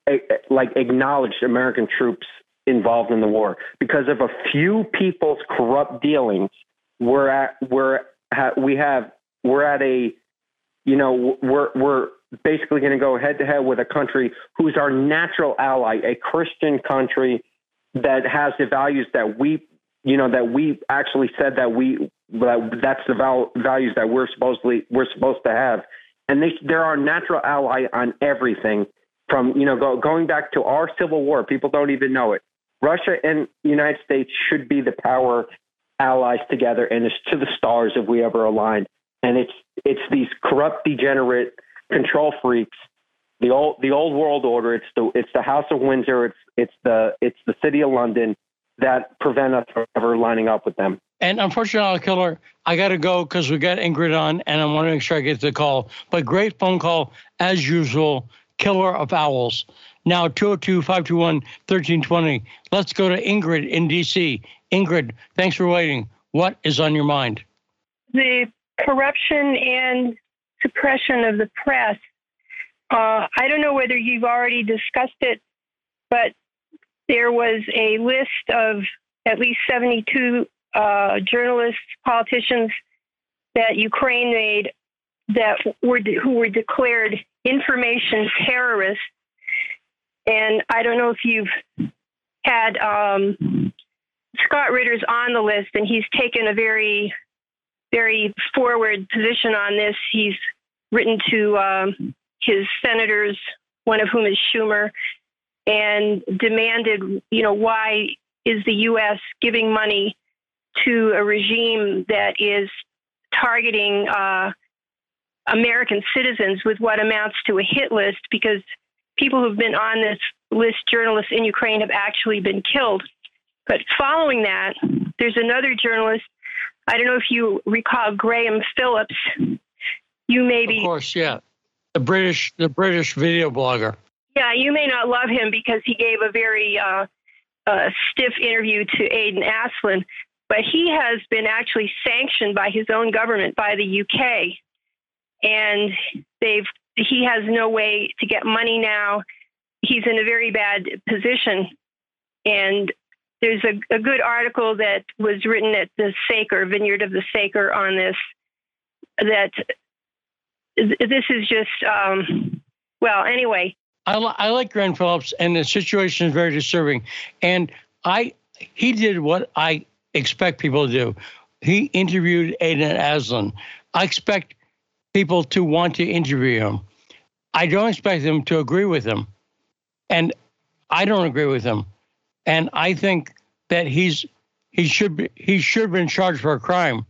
[SPEAKER 8] a, like acknowledged American troops involved in the war because of a few people's corrupt dealings. We're at we're we have we're at a you know we're we're basically going to go head to head with a country who's our natural ally, a Christian country that has the values that we, you know, that we actually said that we that that's the val- values that we're supposedly we're supposed to have, and they they're our natural ally on everything. From you know go, going back to our civil war, people don't even know it. Russia and the United States should be the power allies together, and it's to the stars if we ever align. And it's it's these corrupt, degenerate control freaks. The old the old world order. It's the it's the House of Windsor. It's it's the it's the City of London that prevent us from ever lining up with them.
[SPEAKER 1] And unfortunately, Killer, I got to go because we got Ingrid on, and I want to make sure I get the call. But great phone call as usual. Killer of Owls. Now 202 521 1320. Let's go to Ingrid in DC. Ingrid, thanks for waiting. What is on your mind?
[SPEAKER 9] The corruption and suppression of the press. Uh, I don't know whether you've already discussed it, but there was a list of at least 72 uh, journalists, politicians that Ukraine made that were de- who were declared information terrorists. And I don't know if you've had um, Scott Ritter's on the list, and he's taken a very, very forward position on this. He's written to um, his senators, one of whom is Schumer, and demanded, you know, why is the U.S. giving money to a regime that is targeting uh, American citizens with what amounts to a hit list because people who've been on this list, journalists in Ukraine, have actually been killed. But following that, there's another journalist. I don't know if you recall Graham Phillips, you may be.
[SPEAKER 1] Of course, yeah. The British, the British video blogger.
[SPEAKER 9] Yeah, you may not love him because he gave a very uh, uh, stiff interview to Aiden Aslin, but he has been actually sanctioned by his own government, by the UK, and they've he has no way to get money now. He's in a very bad position, and there's a, a good article that was written at the Saker Vineyard of the Saker on this that this is just um, well. Anyway,
[SPEAKER 1] I, li- I like Graham Phillips, and the situation is very disturbing. And I he did what I expect people to do. He interviewed Aiden Aslin. I expect people to want to interview him. I don't expect them to agree with him. And I don't agree with him. And I think that he's he should be he should have been charged for a crime.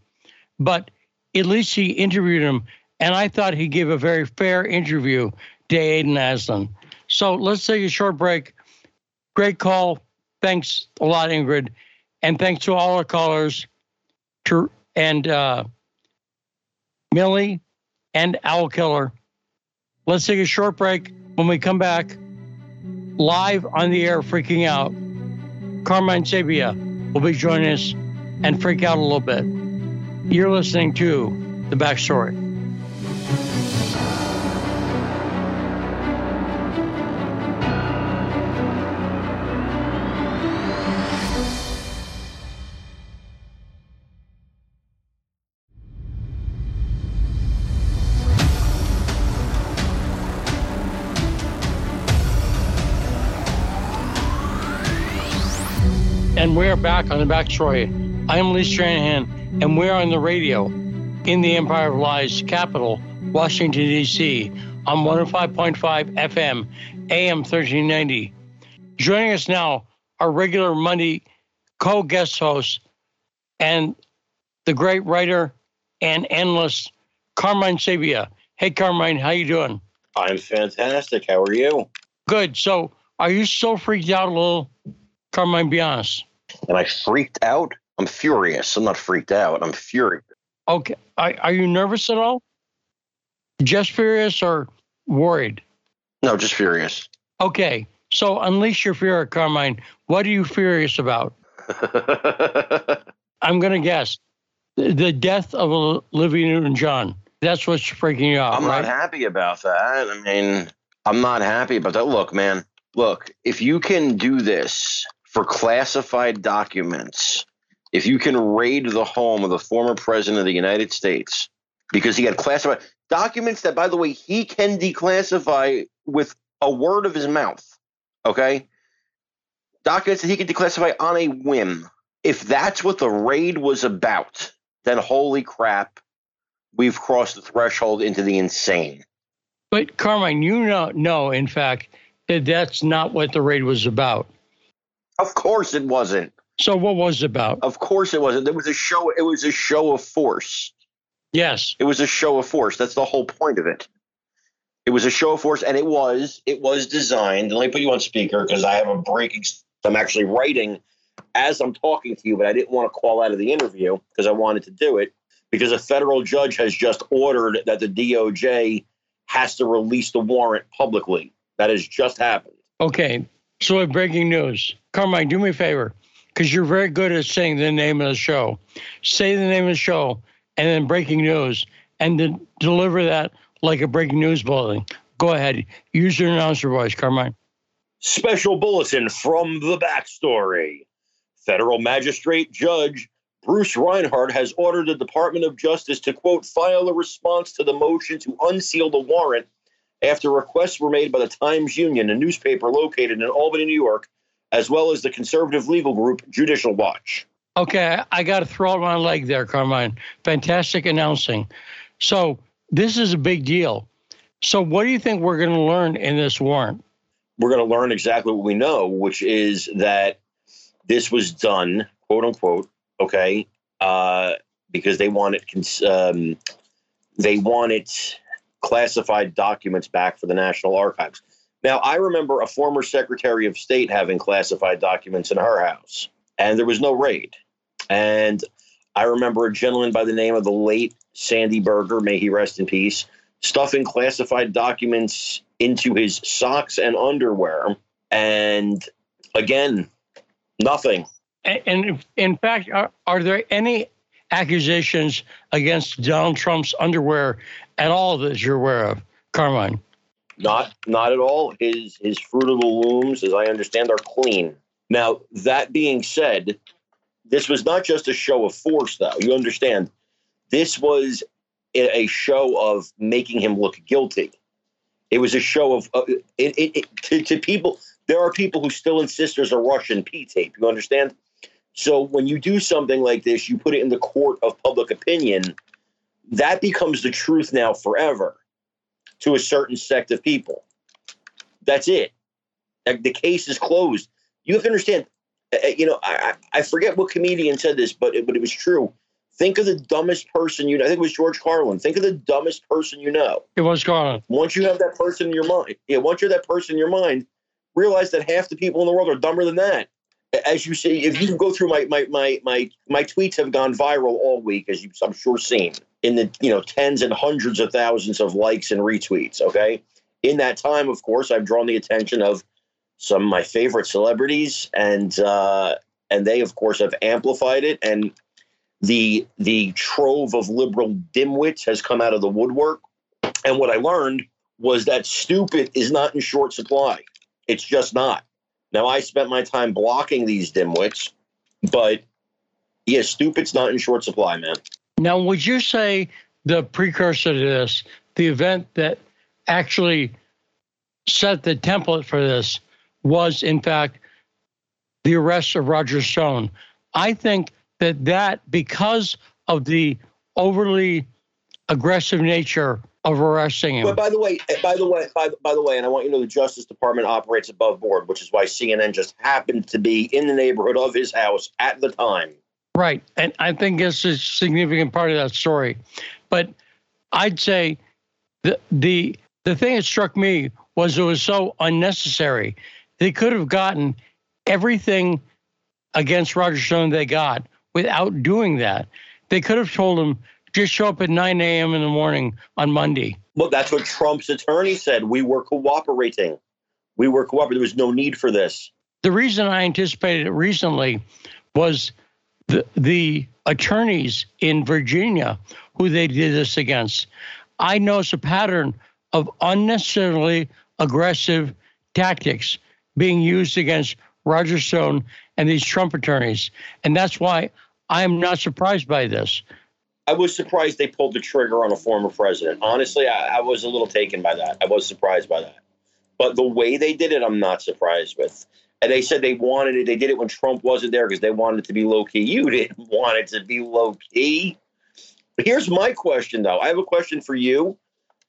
[SPEAKER 1] But at least he interviewed him. And I thought he gave a very fair interview to Aiden Aslin. So let's take a short break. Great call. Thanks a lot, Ingrid. And thanks to all our callers to, and uh, Millie and Owl Killer. Let's take a short break. When we come back, live on the air, freaking out, Carmine Sabia will be joining us and freak out a little bit. You're listening to The Backstory. Back on the back backstory. I am Lee Stranahan, and we're on the radio in the Empire of Lies capital, Washington, D.C., on 105.5 FM, AM 1390. Joining us now, our regular Monday co guest host and the great writer and analyst, Carmine Sabia. Hey, Carmine, how you doing?
[SPEAKER 10] I'm fantastic. How are you?
[SPEAKER 1] Good. So, are you so freaked out a little? Carmine, be honest.
[SPEAKER 10] Am I freaked out? I'm furious. I'm not freaked out. I'm furious.
[SPEAKER 1] Okay. Are, are you nervous at all? Just furious or worried?
[SPEAKER 10] No, just furious.
[SPEAKER 1] Okay. So unleash your fear, Carmine. What are you furious about? I'm going to guess the death of Olivia Newton John. That's what's freaking you out.
[SPEAKER 10] I'm
[SPEAKER 1] right?
[SPEAKER 10] not happy about that. I mean, I'm not happy about that. Look, man, look, if you can do this for classified documents, if you can raid the home of the former president of the United States because he had classified documents that, by the way, he can declassify with a word of his mouth, okay? Documents that he can declassify on a whim. If that's what the raid was about, then holy crap, we've crossed the threshold into the insane.
[SPEAKER 1] But Carmine, you know, know in fact that that's not what the raid was about.
[SPEAKER 10] Of course it wasn't.
[SPEAKER 1] So what was it about?
[SPEAKER 10] Of course it wasn't. There was a show. It was a show of force.
[SPEAKER 1] Yes,
[SPEAKER 10] it was a show of force. That's the whole point of it. It was a show of force, and it was it was designed. Let me put you on speaker because I have a breaking. I'm actually writing as I'm talking to you, but I didn't want to call out of the interview because I wanted to do it because a federal judge has just ordered that the DOJ has to release the warrant publicly. That has just happened.
[SPEAKER 1] Okay. So breaking news. Carmine, do me a favor, because you're very good at saying the name of the show. Say the name of the show and then breaking news and then deliver that like a breaking news bulletin. Go ahead. Use your announcer voice, Carmine.
[SPEAKER 10] Special bulletin from the backstory. Federal magistrate judge Bruce Reinhart has ordered the Department of Justice to, quote, file a response to the motion to unseal the warrant after requests were made by the Times Union, a newspaper located in Albany, New York, as well as the conservative legal group Judicial Watch.
[SPEAKER 1] Okay, I got to throw out my leg there, Carmine. Fantastic announcing. So, this is a big deal. So, what do you think we're going to learn in this warrant?
[SPEAKER 10] We're going to learn exactly what we know, which is that this was done, quote unquote, okay, uh, because they wanted um, they wanted classified documents back for the National Archives. Now, I remember a former Secretary of State having classified documents in her house, and there was no raid. And I remember a gentleman by the name of the late Sandy Berger, may he rest in peace, stuffing classified documents into his socks and underwear. And again, nothing.
[SPEAKER 1] And in fact, are, are there any accusations against Donald Trump's underwear at all that you're aware of, Carmine?
[SPEAKER 10] Not, not at all. His his Fruit of the Looms, as I understand, are clean. Now, that being said, this was not just a show of force, though. You understand, this was a show of making him look guilty. It was a show of uh, it, it, it, to, to people. There are people who still insist there's a Russian P tape. You understand? So when you do something like this, you put it in the court of public opinion. That becomes the truth now forever to a certain sect of people. That's it. The case is closed. You have to understand. Uh, uh, you know, I, I forget what comedian said this, but it, but it was true. Think of the dumbest person you know. I think it was George Carlin. Think of the dumbest person you know.
[SPEAKER 1] It was Carlin.
[SPEAKER 10] Once you have that person in your mind, yeah. Once you're that person in your mind, realize that half the people in the world are dumber than that. As you see, if you go through my my my my my tweets have gone viral all week, as you've I'm sure seen in the you know tens and hundreds of thousands of likes and retweets. Okay, in that time, of course, I've drawn the attention of some of my favorite celebrities, and uh, and they, of course, have amplified it. And the the trove of liberal dimwits has come out of the woodwork. And what I learned was that stupid is not in short supply. It's just not. Now I spent my time blocking these dimwits, but yeah, stupid's not in short supply, man.
[SPEAKER 1] Now, would you say the precursor to this, the event that actually set the template for this, was in fact the arrest of Roger Stone? I think that that because of the overly aggressive nature of arresting him.
[SPEAKER 10] But by the way, eh, by the way, by, by the way, and I want you to know the Justice Department operates above board, which is why CNN just happened to be in the neighborhood of his house at the time.
[SPEAKER 1] Right, and I think it's a significant part of that story. But I'd say the the the thing that struck me was it was so unnecessary. They could have gotten everything against Roger Stone they got without doing that. They could have told him just show up at 9 a.m. in the morning on Monday.
[SPEAKER 10] Well, that's what Trump's attorney said. We were cooperating. We were cooperating. There was no need for this.
[SPEAKER 1] The reason I anticipated it recently was the the attorneys in Virginia who they did this against. I noticed a pattern of unnecessarily aggressive tactics being used against Roger Stone and these Trump attorneys. And that's why I am not surprised by this.
[SPEAKER 10] I was surprised they pulled the trigger on a former president. Honestly, I, I, was a little taken by that. I was surprised by that. But the way they did it, I'm not surprised with. And they said they wanted it. They did it when Trump wasn't there because they wanted it to be low key. You didn't want it to be low key. Here's my question, though. I have a question for you.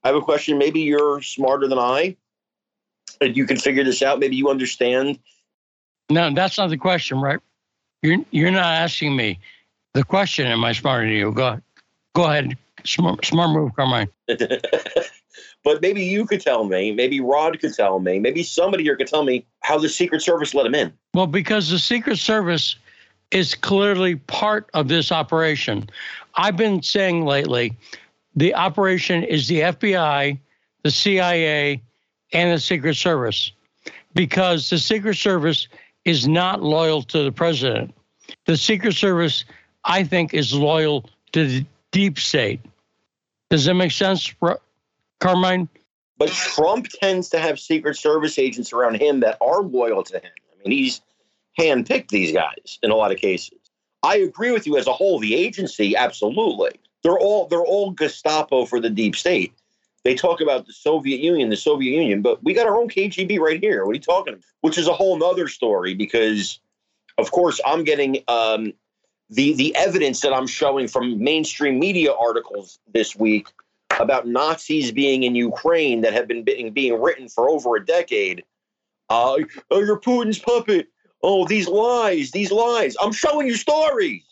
[SPEAKER 10] I have a question. Maybe you're smarter than I, and you can figure this out. Maybe you understand.
[SPEAKER 1] No, that's not the question, right? You're you're not asking me. The question, am I smarter than you? Go, go ahead. Smart, smart move, Carmine.
[SPEAKER 10] but maybe you could tell me, maybe Rod could tell me, maybe somebody here could tell me how the Secret Service let him in.
[SPEAKER 1] Well, because the Secret Service is clearly part of this operation. I've been saying lately the operation is the FBI, the CIA, and the Secret Service because the Secret Service is not loyal to the president. The Secret Service I think is loyal to the deep state. Does that make sense, Carmine?
[SPEAKER 10] But Trump tends to have Secret Service agents around him that are loyal to him. I mean, he's handpicked these guys in a lot of cases. I agree with you as a whole. The agency, absolutely, they're all they're all Gestapo for the deep state. They talk about the Soviet Union, the Soviet Union, but we got our own KGB right here. What are you talking about? Which is a whole nother story because, of course, I'm getting um, the the evidence that I'm showing from mainstream media articles this week about Nazis being in Ukraine that have been being, being written for over a decade. Uh, oh, you're Putin's puppet. Oh, these lies, these lies. I'm showing you stories.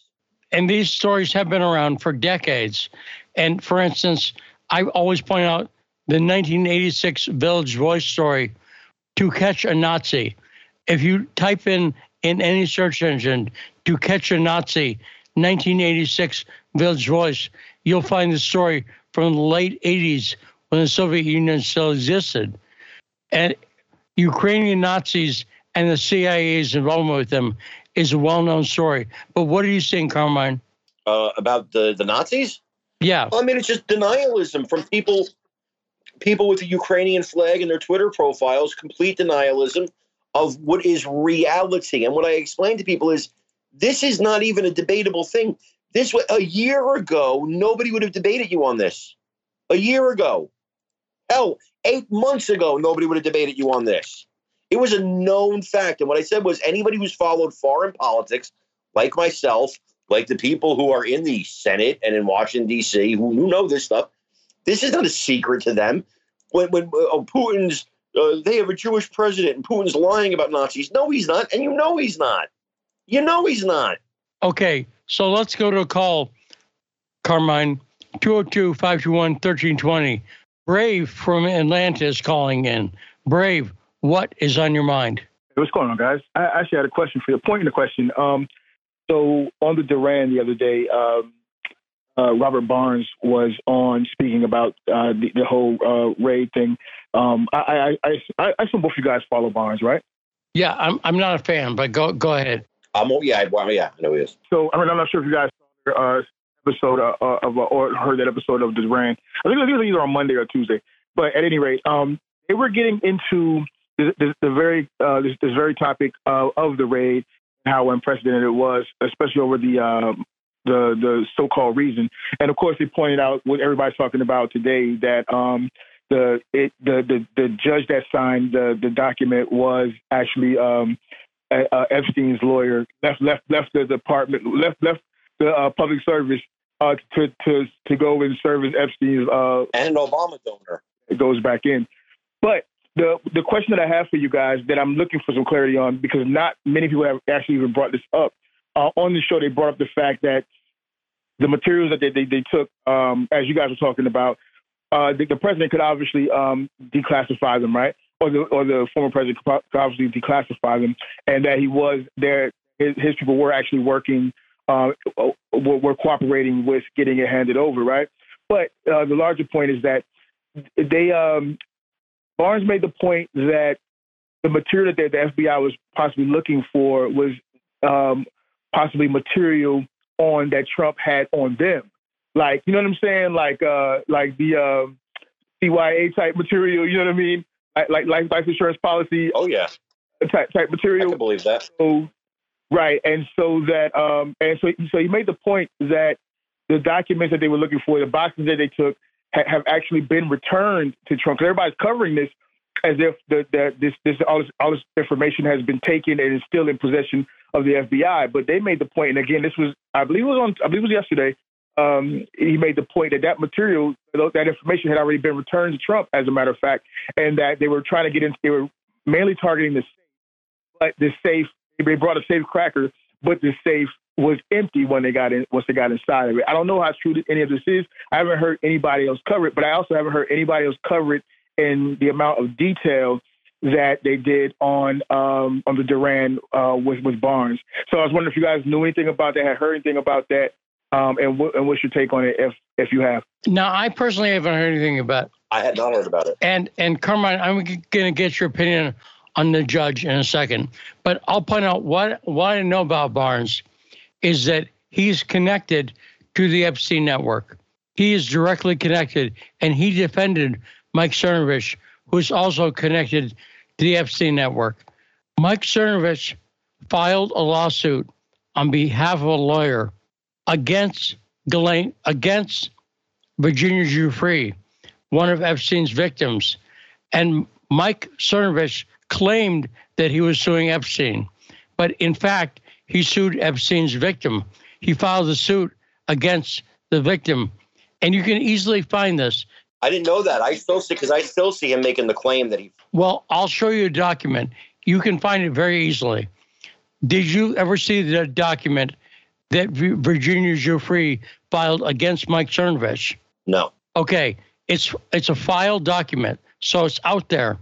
[SPEAKER 1] And these stories have been around for decades. And for instance, I always point out the 1986 Village Voice story, To Catch a Nazi. If you type in in any search engine to catch a Nazi, 1986 Village Voice, you'll find the story from the late 80s when the Soviet Union still existed. And Ukrainian Nazis and the CIA's involvement with them is a well known story. But what are you saying, Carmine?
[SPEAKER 10] Uh, about the, the Nazis?
[SPEAKER 1] Yeah.
[SPEAKER 10] Well, I mean, it's just denialism from people people with the Ukrainian flag in their Twitter profiles, complete denialism of what is reality. And what I explain to people is this is not even a debatable thing. This a year ago, nobody would have debated you on this. A year ago. Hell, eight months ago, nobody would have debated you on this. It was a known fact. And what I said was anybody who's followed foreign politics like myself, like the people who are in the Senate and in Washington D.C. who, know this stuff. This is not a secret to them. When when uh, Putin's uh, they have a Jewish president and Putin's lying about Nazis. No, he's not, and you know he's not. You know he's not.
[SPEAKER 1] Okay, so let's go to a call, Carmine. 202 521 1320. Brave from Atlanta is calling in. Brave, what is on your mind?
[SPEAKER 11] Hey, what's going on, guys? I actually had a question for you. Point in the question. Um, so on the Duran the other day, um, uh, Robert Barnes was on speaking about uh, the, the, whole uh, raid thing. Um, I, I, I, I assume both of you guys follow Barnes, right?
[SPEAKER 1] Yeah, I'm, I'm not a fan, but go go ahead.
[SPEAKER 10] I'm yeah, well, yeah, I know he is.
[SPEAKER 11] So I mean, I'm not sure if you guys saw uh, episode uh, of, uh, or heard that episode of Duran. I think it was either on Monday or Tuesday. But at any rate, um, they were getting into the, the, the very uh, this, this, very topic uh, of the raid and how unprecedented it was, especially over the um, the the so-called reason. And of course, they pointed out what everybody's talking about today that um, the it, the the the judge that signed the the document was actually um, uh, Epstein's lawyer. Left left left the department left left the uh, public service uh, to to to go and serve as Epstein's uh,
[SPEAKER 10] and an Obama donor.
[SPEAKER 11] It goes back in, but the the question that I have for you guys that I'm looking for some clarity on because not many people have actually even brought this up uh, on the show. They brought up the fact that the materials that they they, they took, um, as you guys were talking about, uh, the, the, president could obviously um, declassify them, right? Or the or the former president could obviously declassify them, and that he was there. His, his people were actually working uh, we're cooperating with getting it handed over, right? But uh, the larger point is that they um, Barnes made the point that the material that the FBI was possibly looking for was um, possibly material on that Trump had on them, like you know what I'm saying, like uh, like the uh, CYA type material. You know what I mean? Like like life, life insurance policy.
[SPEAKER 10] Oh yeah.
[SPEAKER 11] Type type material. I
[SPEAKER 10] can believe that.
[SPEAKER 11] So Right, and so that, um, and so so he made the point that the documents that they were looking for, the boxes that they took, ha- have actually been returned to Trump. Everybody's covering this as if the, the, this this all this all this information has been taken and is still in possession of the FBI. But they made the point, and again, this was I believe it was on I believe it was yesterday. Um, he made the point that that material, that information had already been returned to Trump, as a matter of fact, and that they were trying to get in. They were mainly targeting the safe, but the safe they brought a safe cracker, but the safe was empty when they got in once they got inside of it. I don't know how true any of this is. I haven't heard anybody else cover it, but I also haven't heard anybody else cover it in the amount of detail that they did on um, on the Duran uh, with with Barnes. So I was wondering if you guys knew anything about that, had heard anything about that, um, and what and what's your take on it if if you have.
[SPEAKER 1] Now, I personally haven't heard anything about.
[SPEAKER 10] I had not heard about it.
[SPEAKER 1] And and Carmine, I'm going to get your opinion on the judge in a second. But I'll point out what what I know about Barnes is that he's connected to the Epstein network. He is directly connected, and he defended Mike Cernovich, who's also connected to the Epstein network. Mike Cernovich filed a lawsuit on behalf of a lawyer against Ghislaine, against Virginia Giuffre, one of Epstein's victims. And Mike Cernovich claimed that he was suing Epstein, but in fact, he sued Epstein's victim. He filed a suit against the victim, and you can easily find this.
[SPEAKER 10] I didn't know that. I still see because I still see him making the claim that he.
[SPEAKER 1] Well, I'll show you a document. You can find it very easily. Did you ever see the document that Virginia Giuffre filed against Mike Cernovich?
[SPEAKER 10] No.
[SPEAKER 1] Okay, it's it's a filed document, so it's out there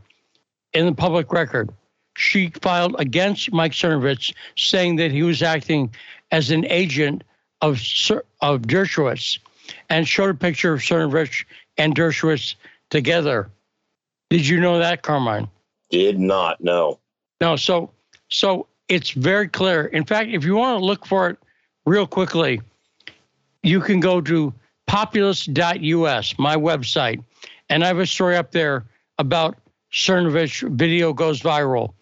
[SPEAKER 1] in the public record. She filed against Mike Cernovich, saying that he was acting as an agent of of Dershowitz, and showed a picture of Cernovich and Dershowitz together. Did you know that, Carmine?
[SPEAKER 10] Did not know.
[SPEAKER 1] No. So so it's very clear. In fact, if you want to look for it real quickly, you can go to populous.us, my website, and I have a story up there about Cernovich video goes viral.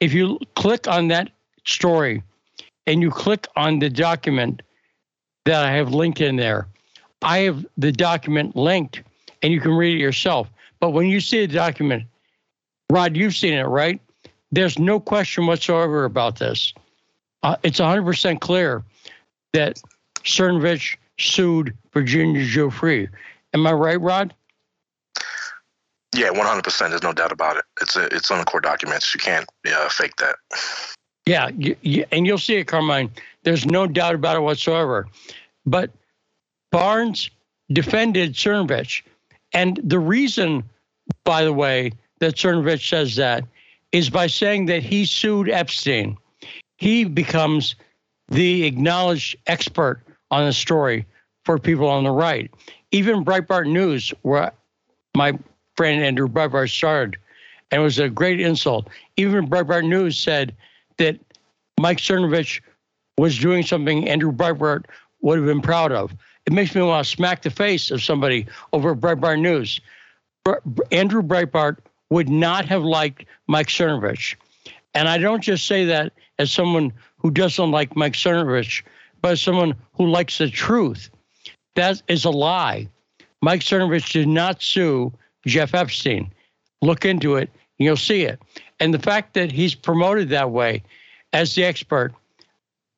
[SPEAKER 1] If you click on that story and you click on the document that I have linked in there, I have the document linked and you can read it yourself. But when you see the document, Rod, you've seen it, right? There's no question whatsoever about this. uh, it's 100% clear that Cernovich sued Virginia Giuffre. Am I right, Rod?
[SPEAKER 2] Yeah, 100%. There's no doubt about it. It's a, it's on the court documents. You can't uh, fake that.
[SPEAKER 1] Yeah, you, you, and you'll see it, Carmine. There's no doubt about it whatsoever. But Barnes defended Cernovich. And the reason, by the way, that Cernovich says that is by saying that he sued Epstein. He becomes the acknowledged expert on the story for people on the right. Even Breitbart News, where my friend Andrew Breitbart started, and it was a great insult. Even Breitbart News said that Mike Cernovich was doing something Andrew Breitbart would have been proud of. It makes me want to smack the face of somebody over Breitbart News. Andrew Breitbart would not have liked Mike Cernovich. And I don't just say that as someone who doesn't like Mike Cernovich, but someone who likes the truth. That is a lie. Mike Cernovich did not sue Jeff Epstein. Look into it, and you'll see it. And the fact that he's promoted that way as the expert.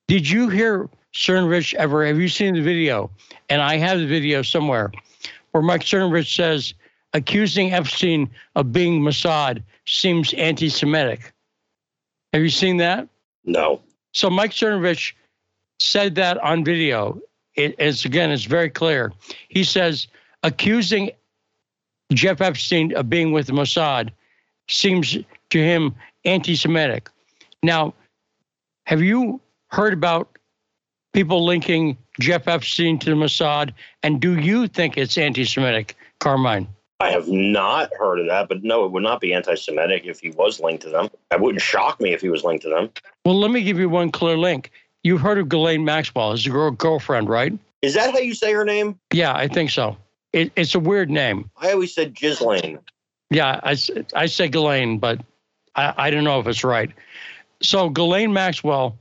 [SPEAKER 1] Did you hear Cernovich ever? Have you seen the video? And I have the video somewhere where Mike Cernovich says accusing Epstein of being Mossad seems anti Semitic. Have you seen that?
[SPEAKER 10] No.
[SPEAKER 1] So Mike Cernovich said that on video. It's again, it's very clear. He says accusing Jeff Epstein of being with Mossad seems to him anti-Semitic. Now, have you heard about people linking Jeff Epstein to the Mossad, and do you think it's anti-Semitic, Carmine?
[SPEAKER 10] I have not heard of that, but no, it would not be anti-Semitic if he was linked to them. It wouldn't shock me if he was linked to them.
[SPEAKER 1] Well, let me give you one clear link. You've heard of Ghislaine Maxwell, his girl, girlfriend, right?
[SPEAKER 10] Is that how you say her name?
[SPEAKER 1] Yeah, I think so. It, it's a weird name.
[SPEAKER 10] I always said Ghislaine.
[SPEAKER 1] Yeah, I, I say Ghislaine, but I, I don't know if it's right. So Ghislaine Maxwell,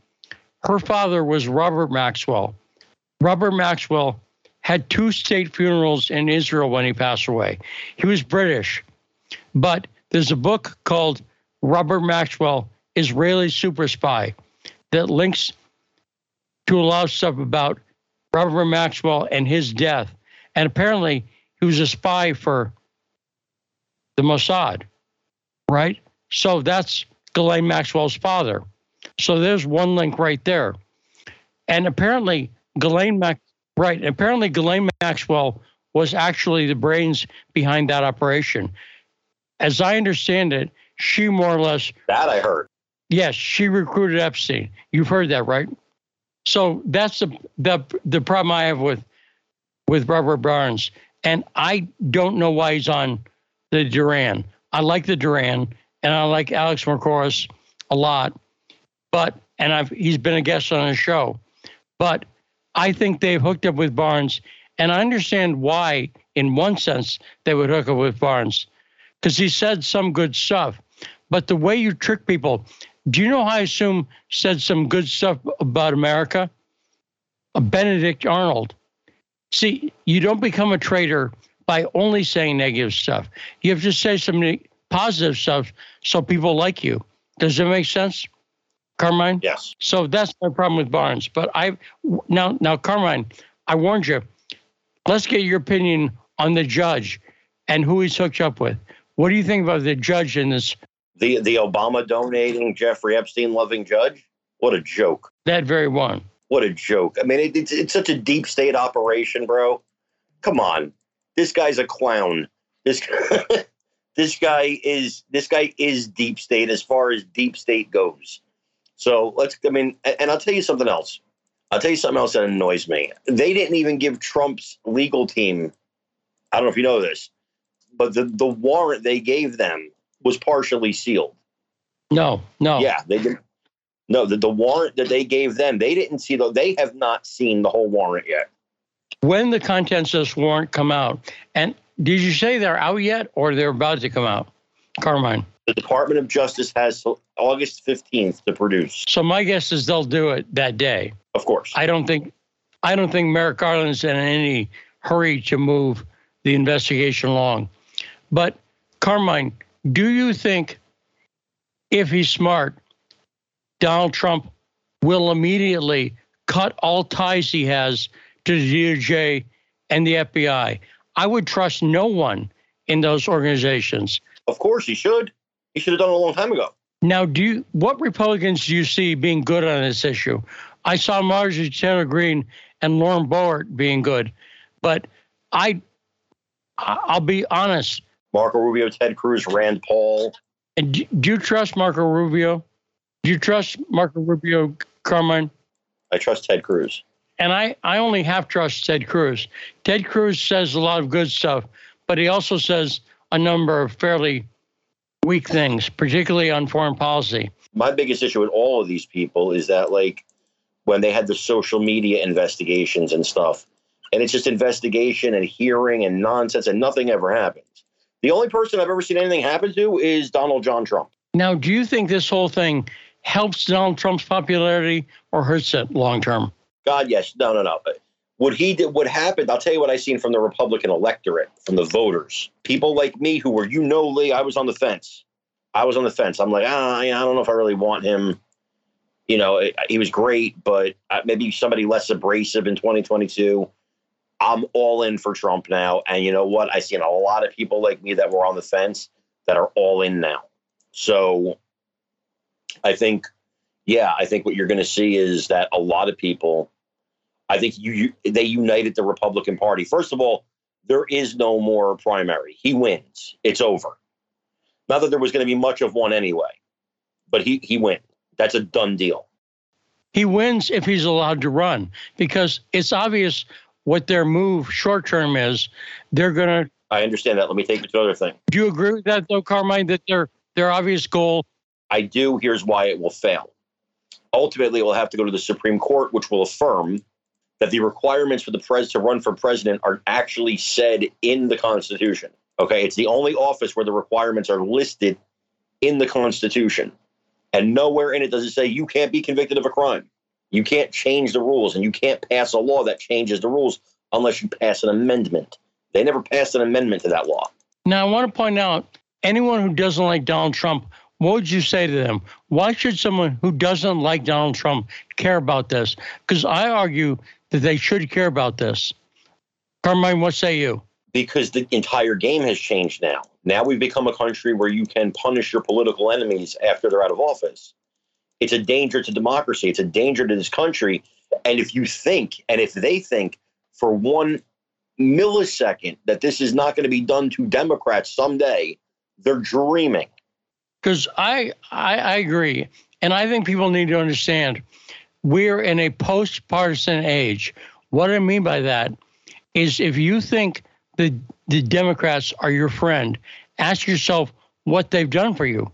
[SPEAKER 1] her father was Robert Maxwell. Robert Maxwell had two state funerals in Israel when he passed away. He was British, but there's a book called Robert Maxwell, Israeli Super Spy, that links to a lot of stuff about Robert Maxwell and his death. And apparently, he was a spy for the Mossad, right? So that's Ghislaine Maxwell's father. So there's one link right there. And apparently, Ghislaine Max, right? Apparently, Ghislaine Maxwell was actually the brains behind that operation. As I understand it, she more or less.
[SPEAKER 10] That I heard.
[SPEAKER 1] Yes, she recruited Epstein. You've heard that, right? So that's the the the problem I have with with Robert Barnes, and I don't know why he's on the Duran. I like the Duran, and I like Alex Mercouris a lot, but and I've he's been a guest on the show, but I think they've hooked up with Barnes, and I understand why, in one sense, they would hook up with Barnes, because he said some good stuff, but the way you trick people. Do you know how I assume said some good stuff about America? Benedict Arnold. See, you don't become a traitor by only saying negative stuff. You have to say some positive stuff so people like you. Does that make sense, Carmine?
[SPEAKER 10] Yes.
[SPEAKER 1] So that's my problem with Barnes. But I now now Carmine, I warned you. Let's get your opinion on the judge and who he's hooked up with. What do you think about the judge in this
[SPEAKER 10] the the Obama donating Jeffrey Epstein loving judge. What a joke!
[SPEAKER 1] That very one.
[SPEAKER 10] What a joke! I mean, it, it's it's such a deep state operation, bro. Come on, this guy's a clown. This this guy is this guy is deep state as far as deep state goes. So let's. I mean, and I'll tell you something else. I'll tell you something else that annoys me. They didn't even give Trump's legal team. I don't know if you know this, but the the warrant they gave them was partially sealed.
[SPEAKER 1] No, no.
[SPEAKER 10] Yeah, they didn't. No, the, the warrant that they gave them, they didn't see the. They have not seen the whole warrant yet.
[SPEAKER 1] When the contents of this warrant come out, and did you say they're out yet, or they're about to come out, Carmine?
[SPEAKER 10] The Department of Justice has August fifteenth to produce.
[SPEAKER 1] So my guess is they'll do it that day.
[SPEAKER 10] Of course.
[SPEAKER 1] I don't think, I don't think Merrick Garland's in any hurry to move the investigation along. But Carmine, do you think if he's smart, Donald Trump will immediately cut all ties he has to the DOJ and the FBI. I would trust no one in those organizations.
[SPEAKER 10] Of course, he should. He should have done it a long time ago.
[SPEAKER 1] Now, do you, what Republicans do you see being good on this issue? I saw Marjorie Taylor Greene and Lauren Boebert being good, but I, I'll be honest.
[SPEAKER 10] Marco Rubio, Ted Cruz, Rand Paul.
[SPEAKER 1] And do, do you trust Marco Rubio? Do you trust Marco Rubio, Carmine?
[SPEAKER 10] I trust Ted Cruz.
[SPEAKER 1] And I, I only half trust Ted Cruz. Ted Cruz says a lot of good stuff, but he also says a number of fairly weak things, particularly on foreign policy.
[SPEAKER 10] My biggest issue with all of these people is that, like, when they had the social media investigations and stuff, and it's just investigation and hearing and nonsense, and nothing ever happens. The only person I've ever seen anything happen to is Donald John Trump.
[SPEAKER 1] Now, do you think this whole thing helps Donald Trump's popularity or hurts it long term?
[SPEAKER 10] God, yes. No, no, no. What he did, what happened, I'll tell you what I seen from the Republican electorate, from the voters. People like me who were, you know, Lee, I was on the fence. I was on the fence. I'm like, ah, I don't know if I really want him. You know, he was great, but uh, maybe somebody less abrasive in 2022. I'm all in for Trump now. And you know what? I seen a lot of people like me that were on the fence that are all in now. So I think, yeah, I think what you're going to see is that a lot of people, I think you, you they united the Republican Party. First of all, there is no more primary. He wins. It's over. Not that there was going to be much of one anyway, but he he wins. That's a done deal.
[SPEAKER 1] He wins if he's allowed to run because it's obvious what their move short term is. They're going to.
[SPEAKER 10] I understand that. Let me take you to another thing.
[SPEAKER 1] Do you agree with that, though, Carmine? That their their obvious goal.
[SPEAKER 10] I do. Here's why it will fail. Ultimately, it will have to go to the Supreme Court, which will affirm that the requirements for the president to run for president are actually said in the Constitution. Okay, it's the only office where the requirements are listed in the Constitution. And nowhere in it does it say you can't be convicted of a crime. You can't change the rules and you can't pass a law that changes the rules unless you pass an amendment. They never passed an amendment to that law.
[SPEAKER 1] Now, I want to point out anyone who doesn't like Donald Trump, what would you say to them? Why should someone who doesn't like Donald Trump care about this? Because I argue that they should care about this. Carmine, what say you?
[SPEAKER 10] Because the entire game has changed now. Now we've become a country where you can punish your political enemies after they're out of office. It's a danger to democracy. It's a danger to this country. And if you think, and if they think for one millisecond that this is not going to be done to Democrats someday, they're dreaming.
[SPEAKER 1] Because I, I, I agree. And I think people need to understand we're in a post partisan age. What I mean by that is if you think the, the Democrats are your friend, ask yourself what they've done for you.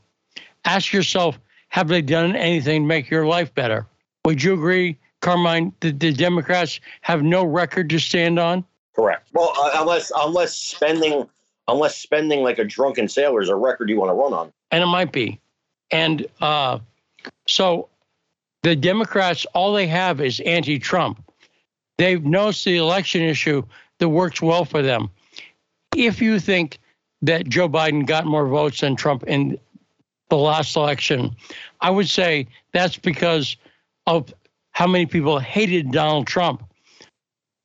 [SPEAKER 1] Ask yourself have they done anything to make your life better? Would you agree, Carmine, that the Democrats have no record to stand on?
[SPEAKER 10] Correct. Well, uh, unless unless spending unless spending like a drunken sailor is a record you want to run on.
[SPEAKER 1] And it might be. And uh, so the Democrats, all they have is anti-Trump. They've noticed the election issue that works well for them. If you think that Joe Biden got more votes than Trump in the last election. I would say that's because of how many people hated Donald Trump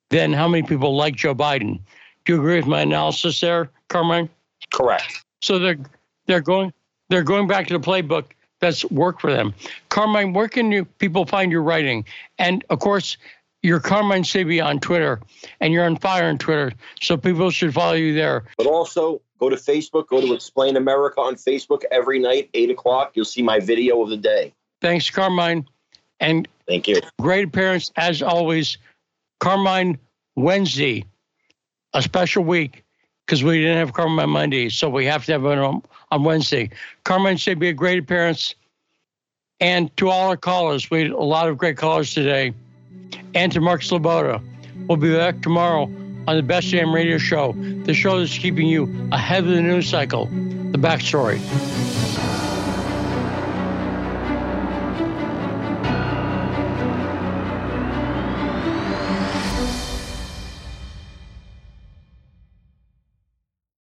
[SPEAKER 1] than how many people like Joe Biden. Do you agree with my analysis there, Carmine?
[SPEAKER 10] Correct.
[SPEAKER 1] So they're they're going they're going back to the playbook that's worked for them. Carmine, where can you people find your writing? And of course, you're Carmine Sabia on Twitter, and you're on fire on Twitter, so people should follow you there.
[SPEAKER 10] But also, Go to Facebook, go to Explain America on Facebook every night, 8 o'clock. You'll see my video of the day.
[SPEAKER 1] Thanks, Carmine. And
[SPEAKER 10] thank you.
[SPEAKER 1] Great appearance, as always. Carmine Wednesday, a special week because we didn't have Carmine on Monday, so we have to have it on, on Wednesday. Carmine should be a great appearance. And to all our callers, we had a lot of great callers today. And to Mark Sleboda. We'll be back tomorrow on the Best Damn Radio Show, the show that's keeping you ahead of the news cycle, the backstory.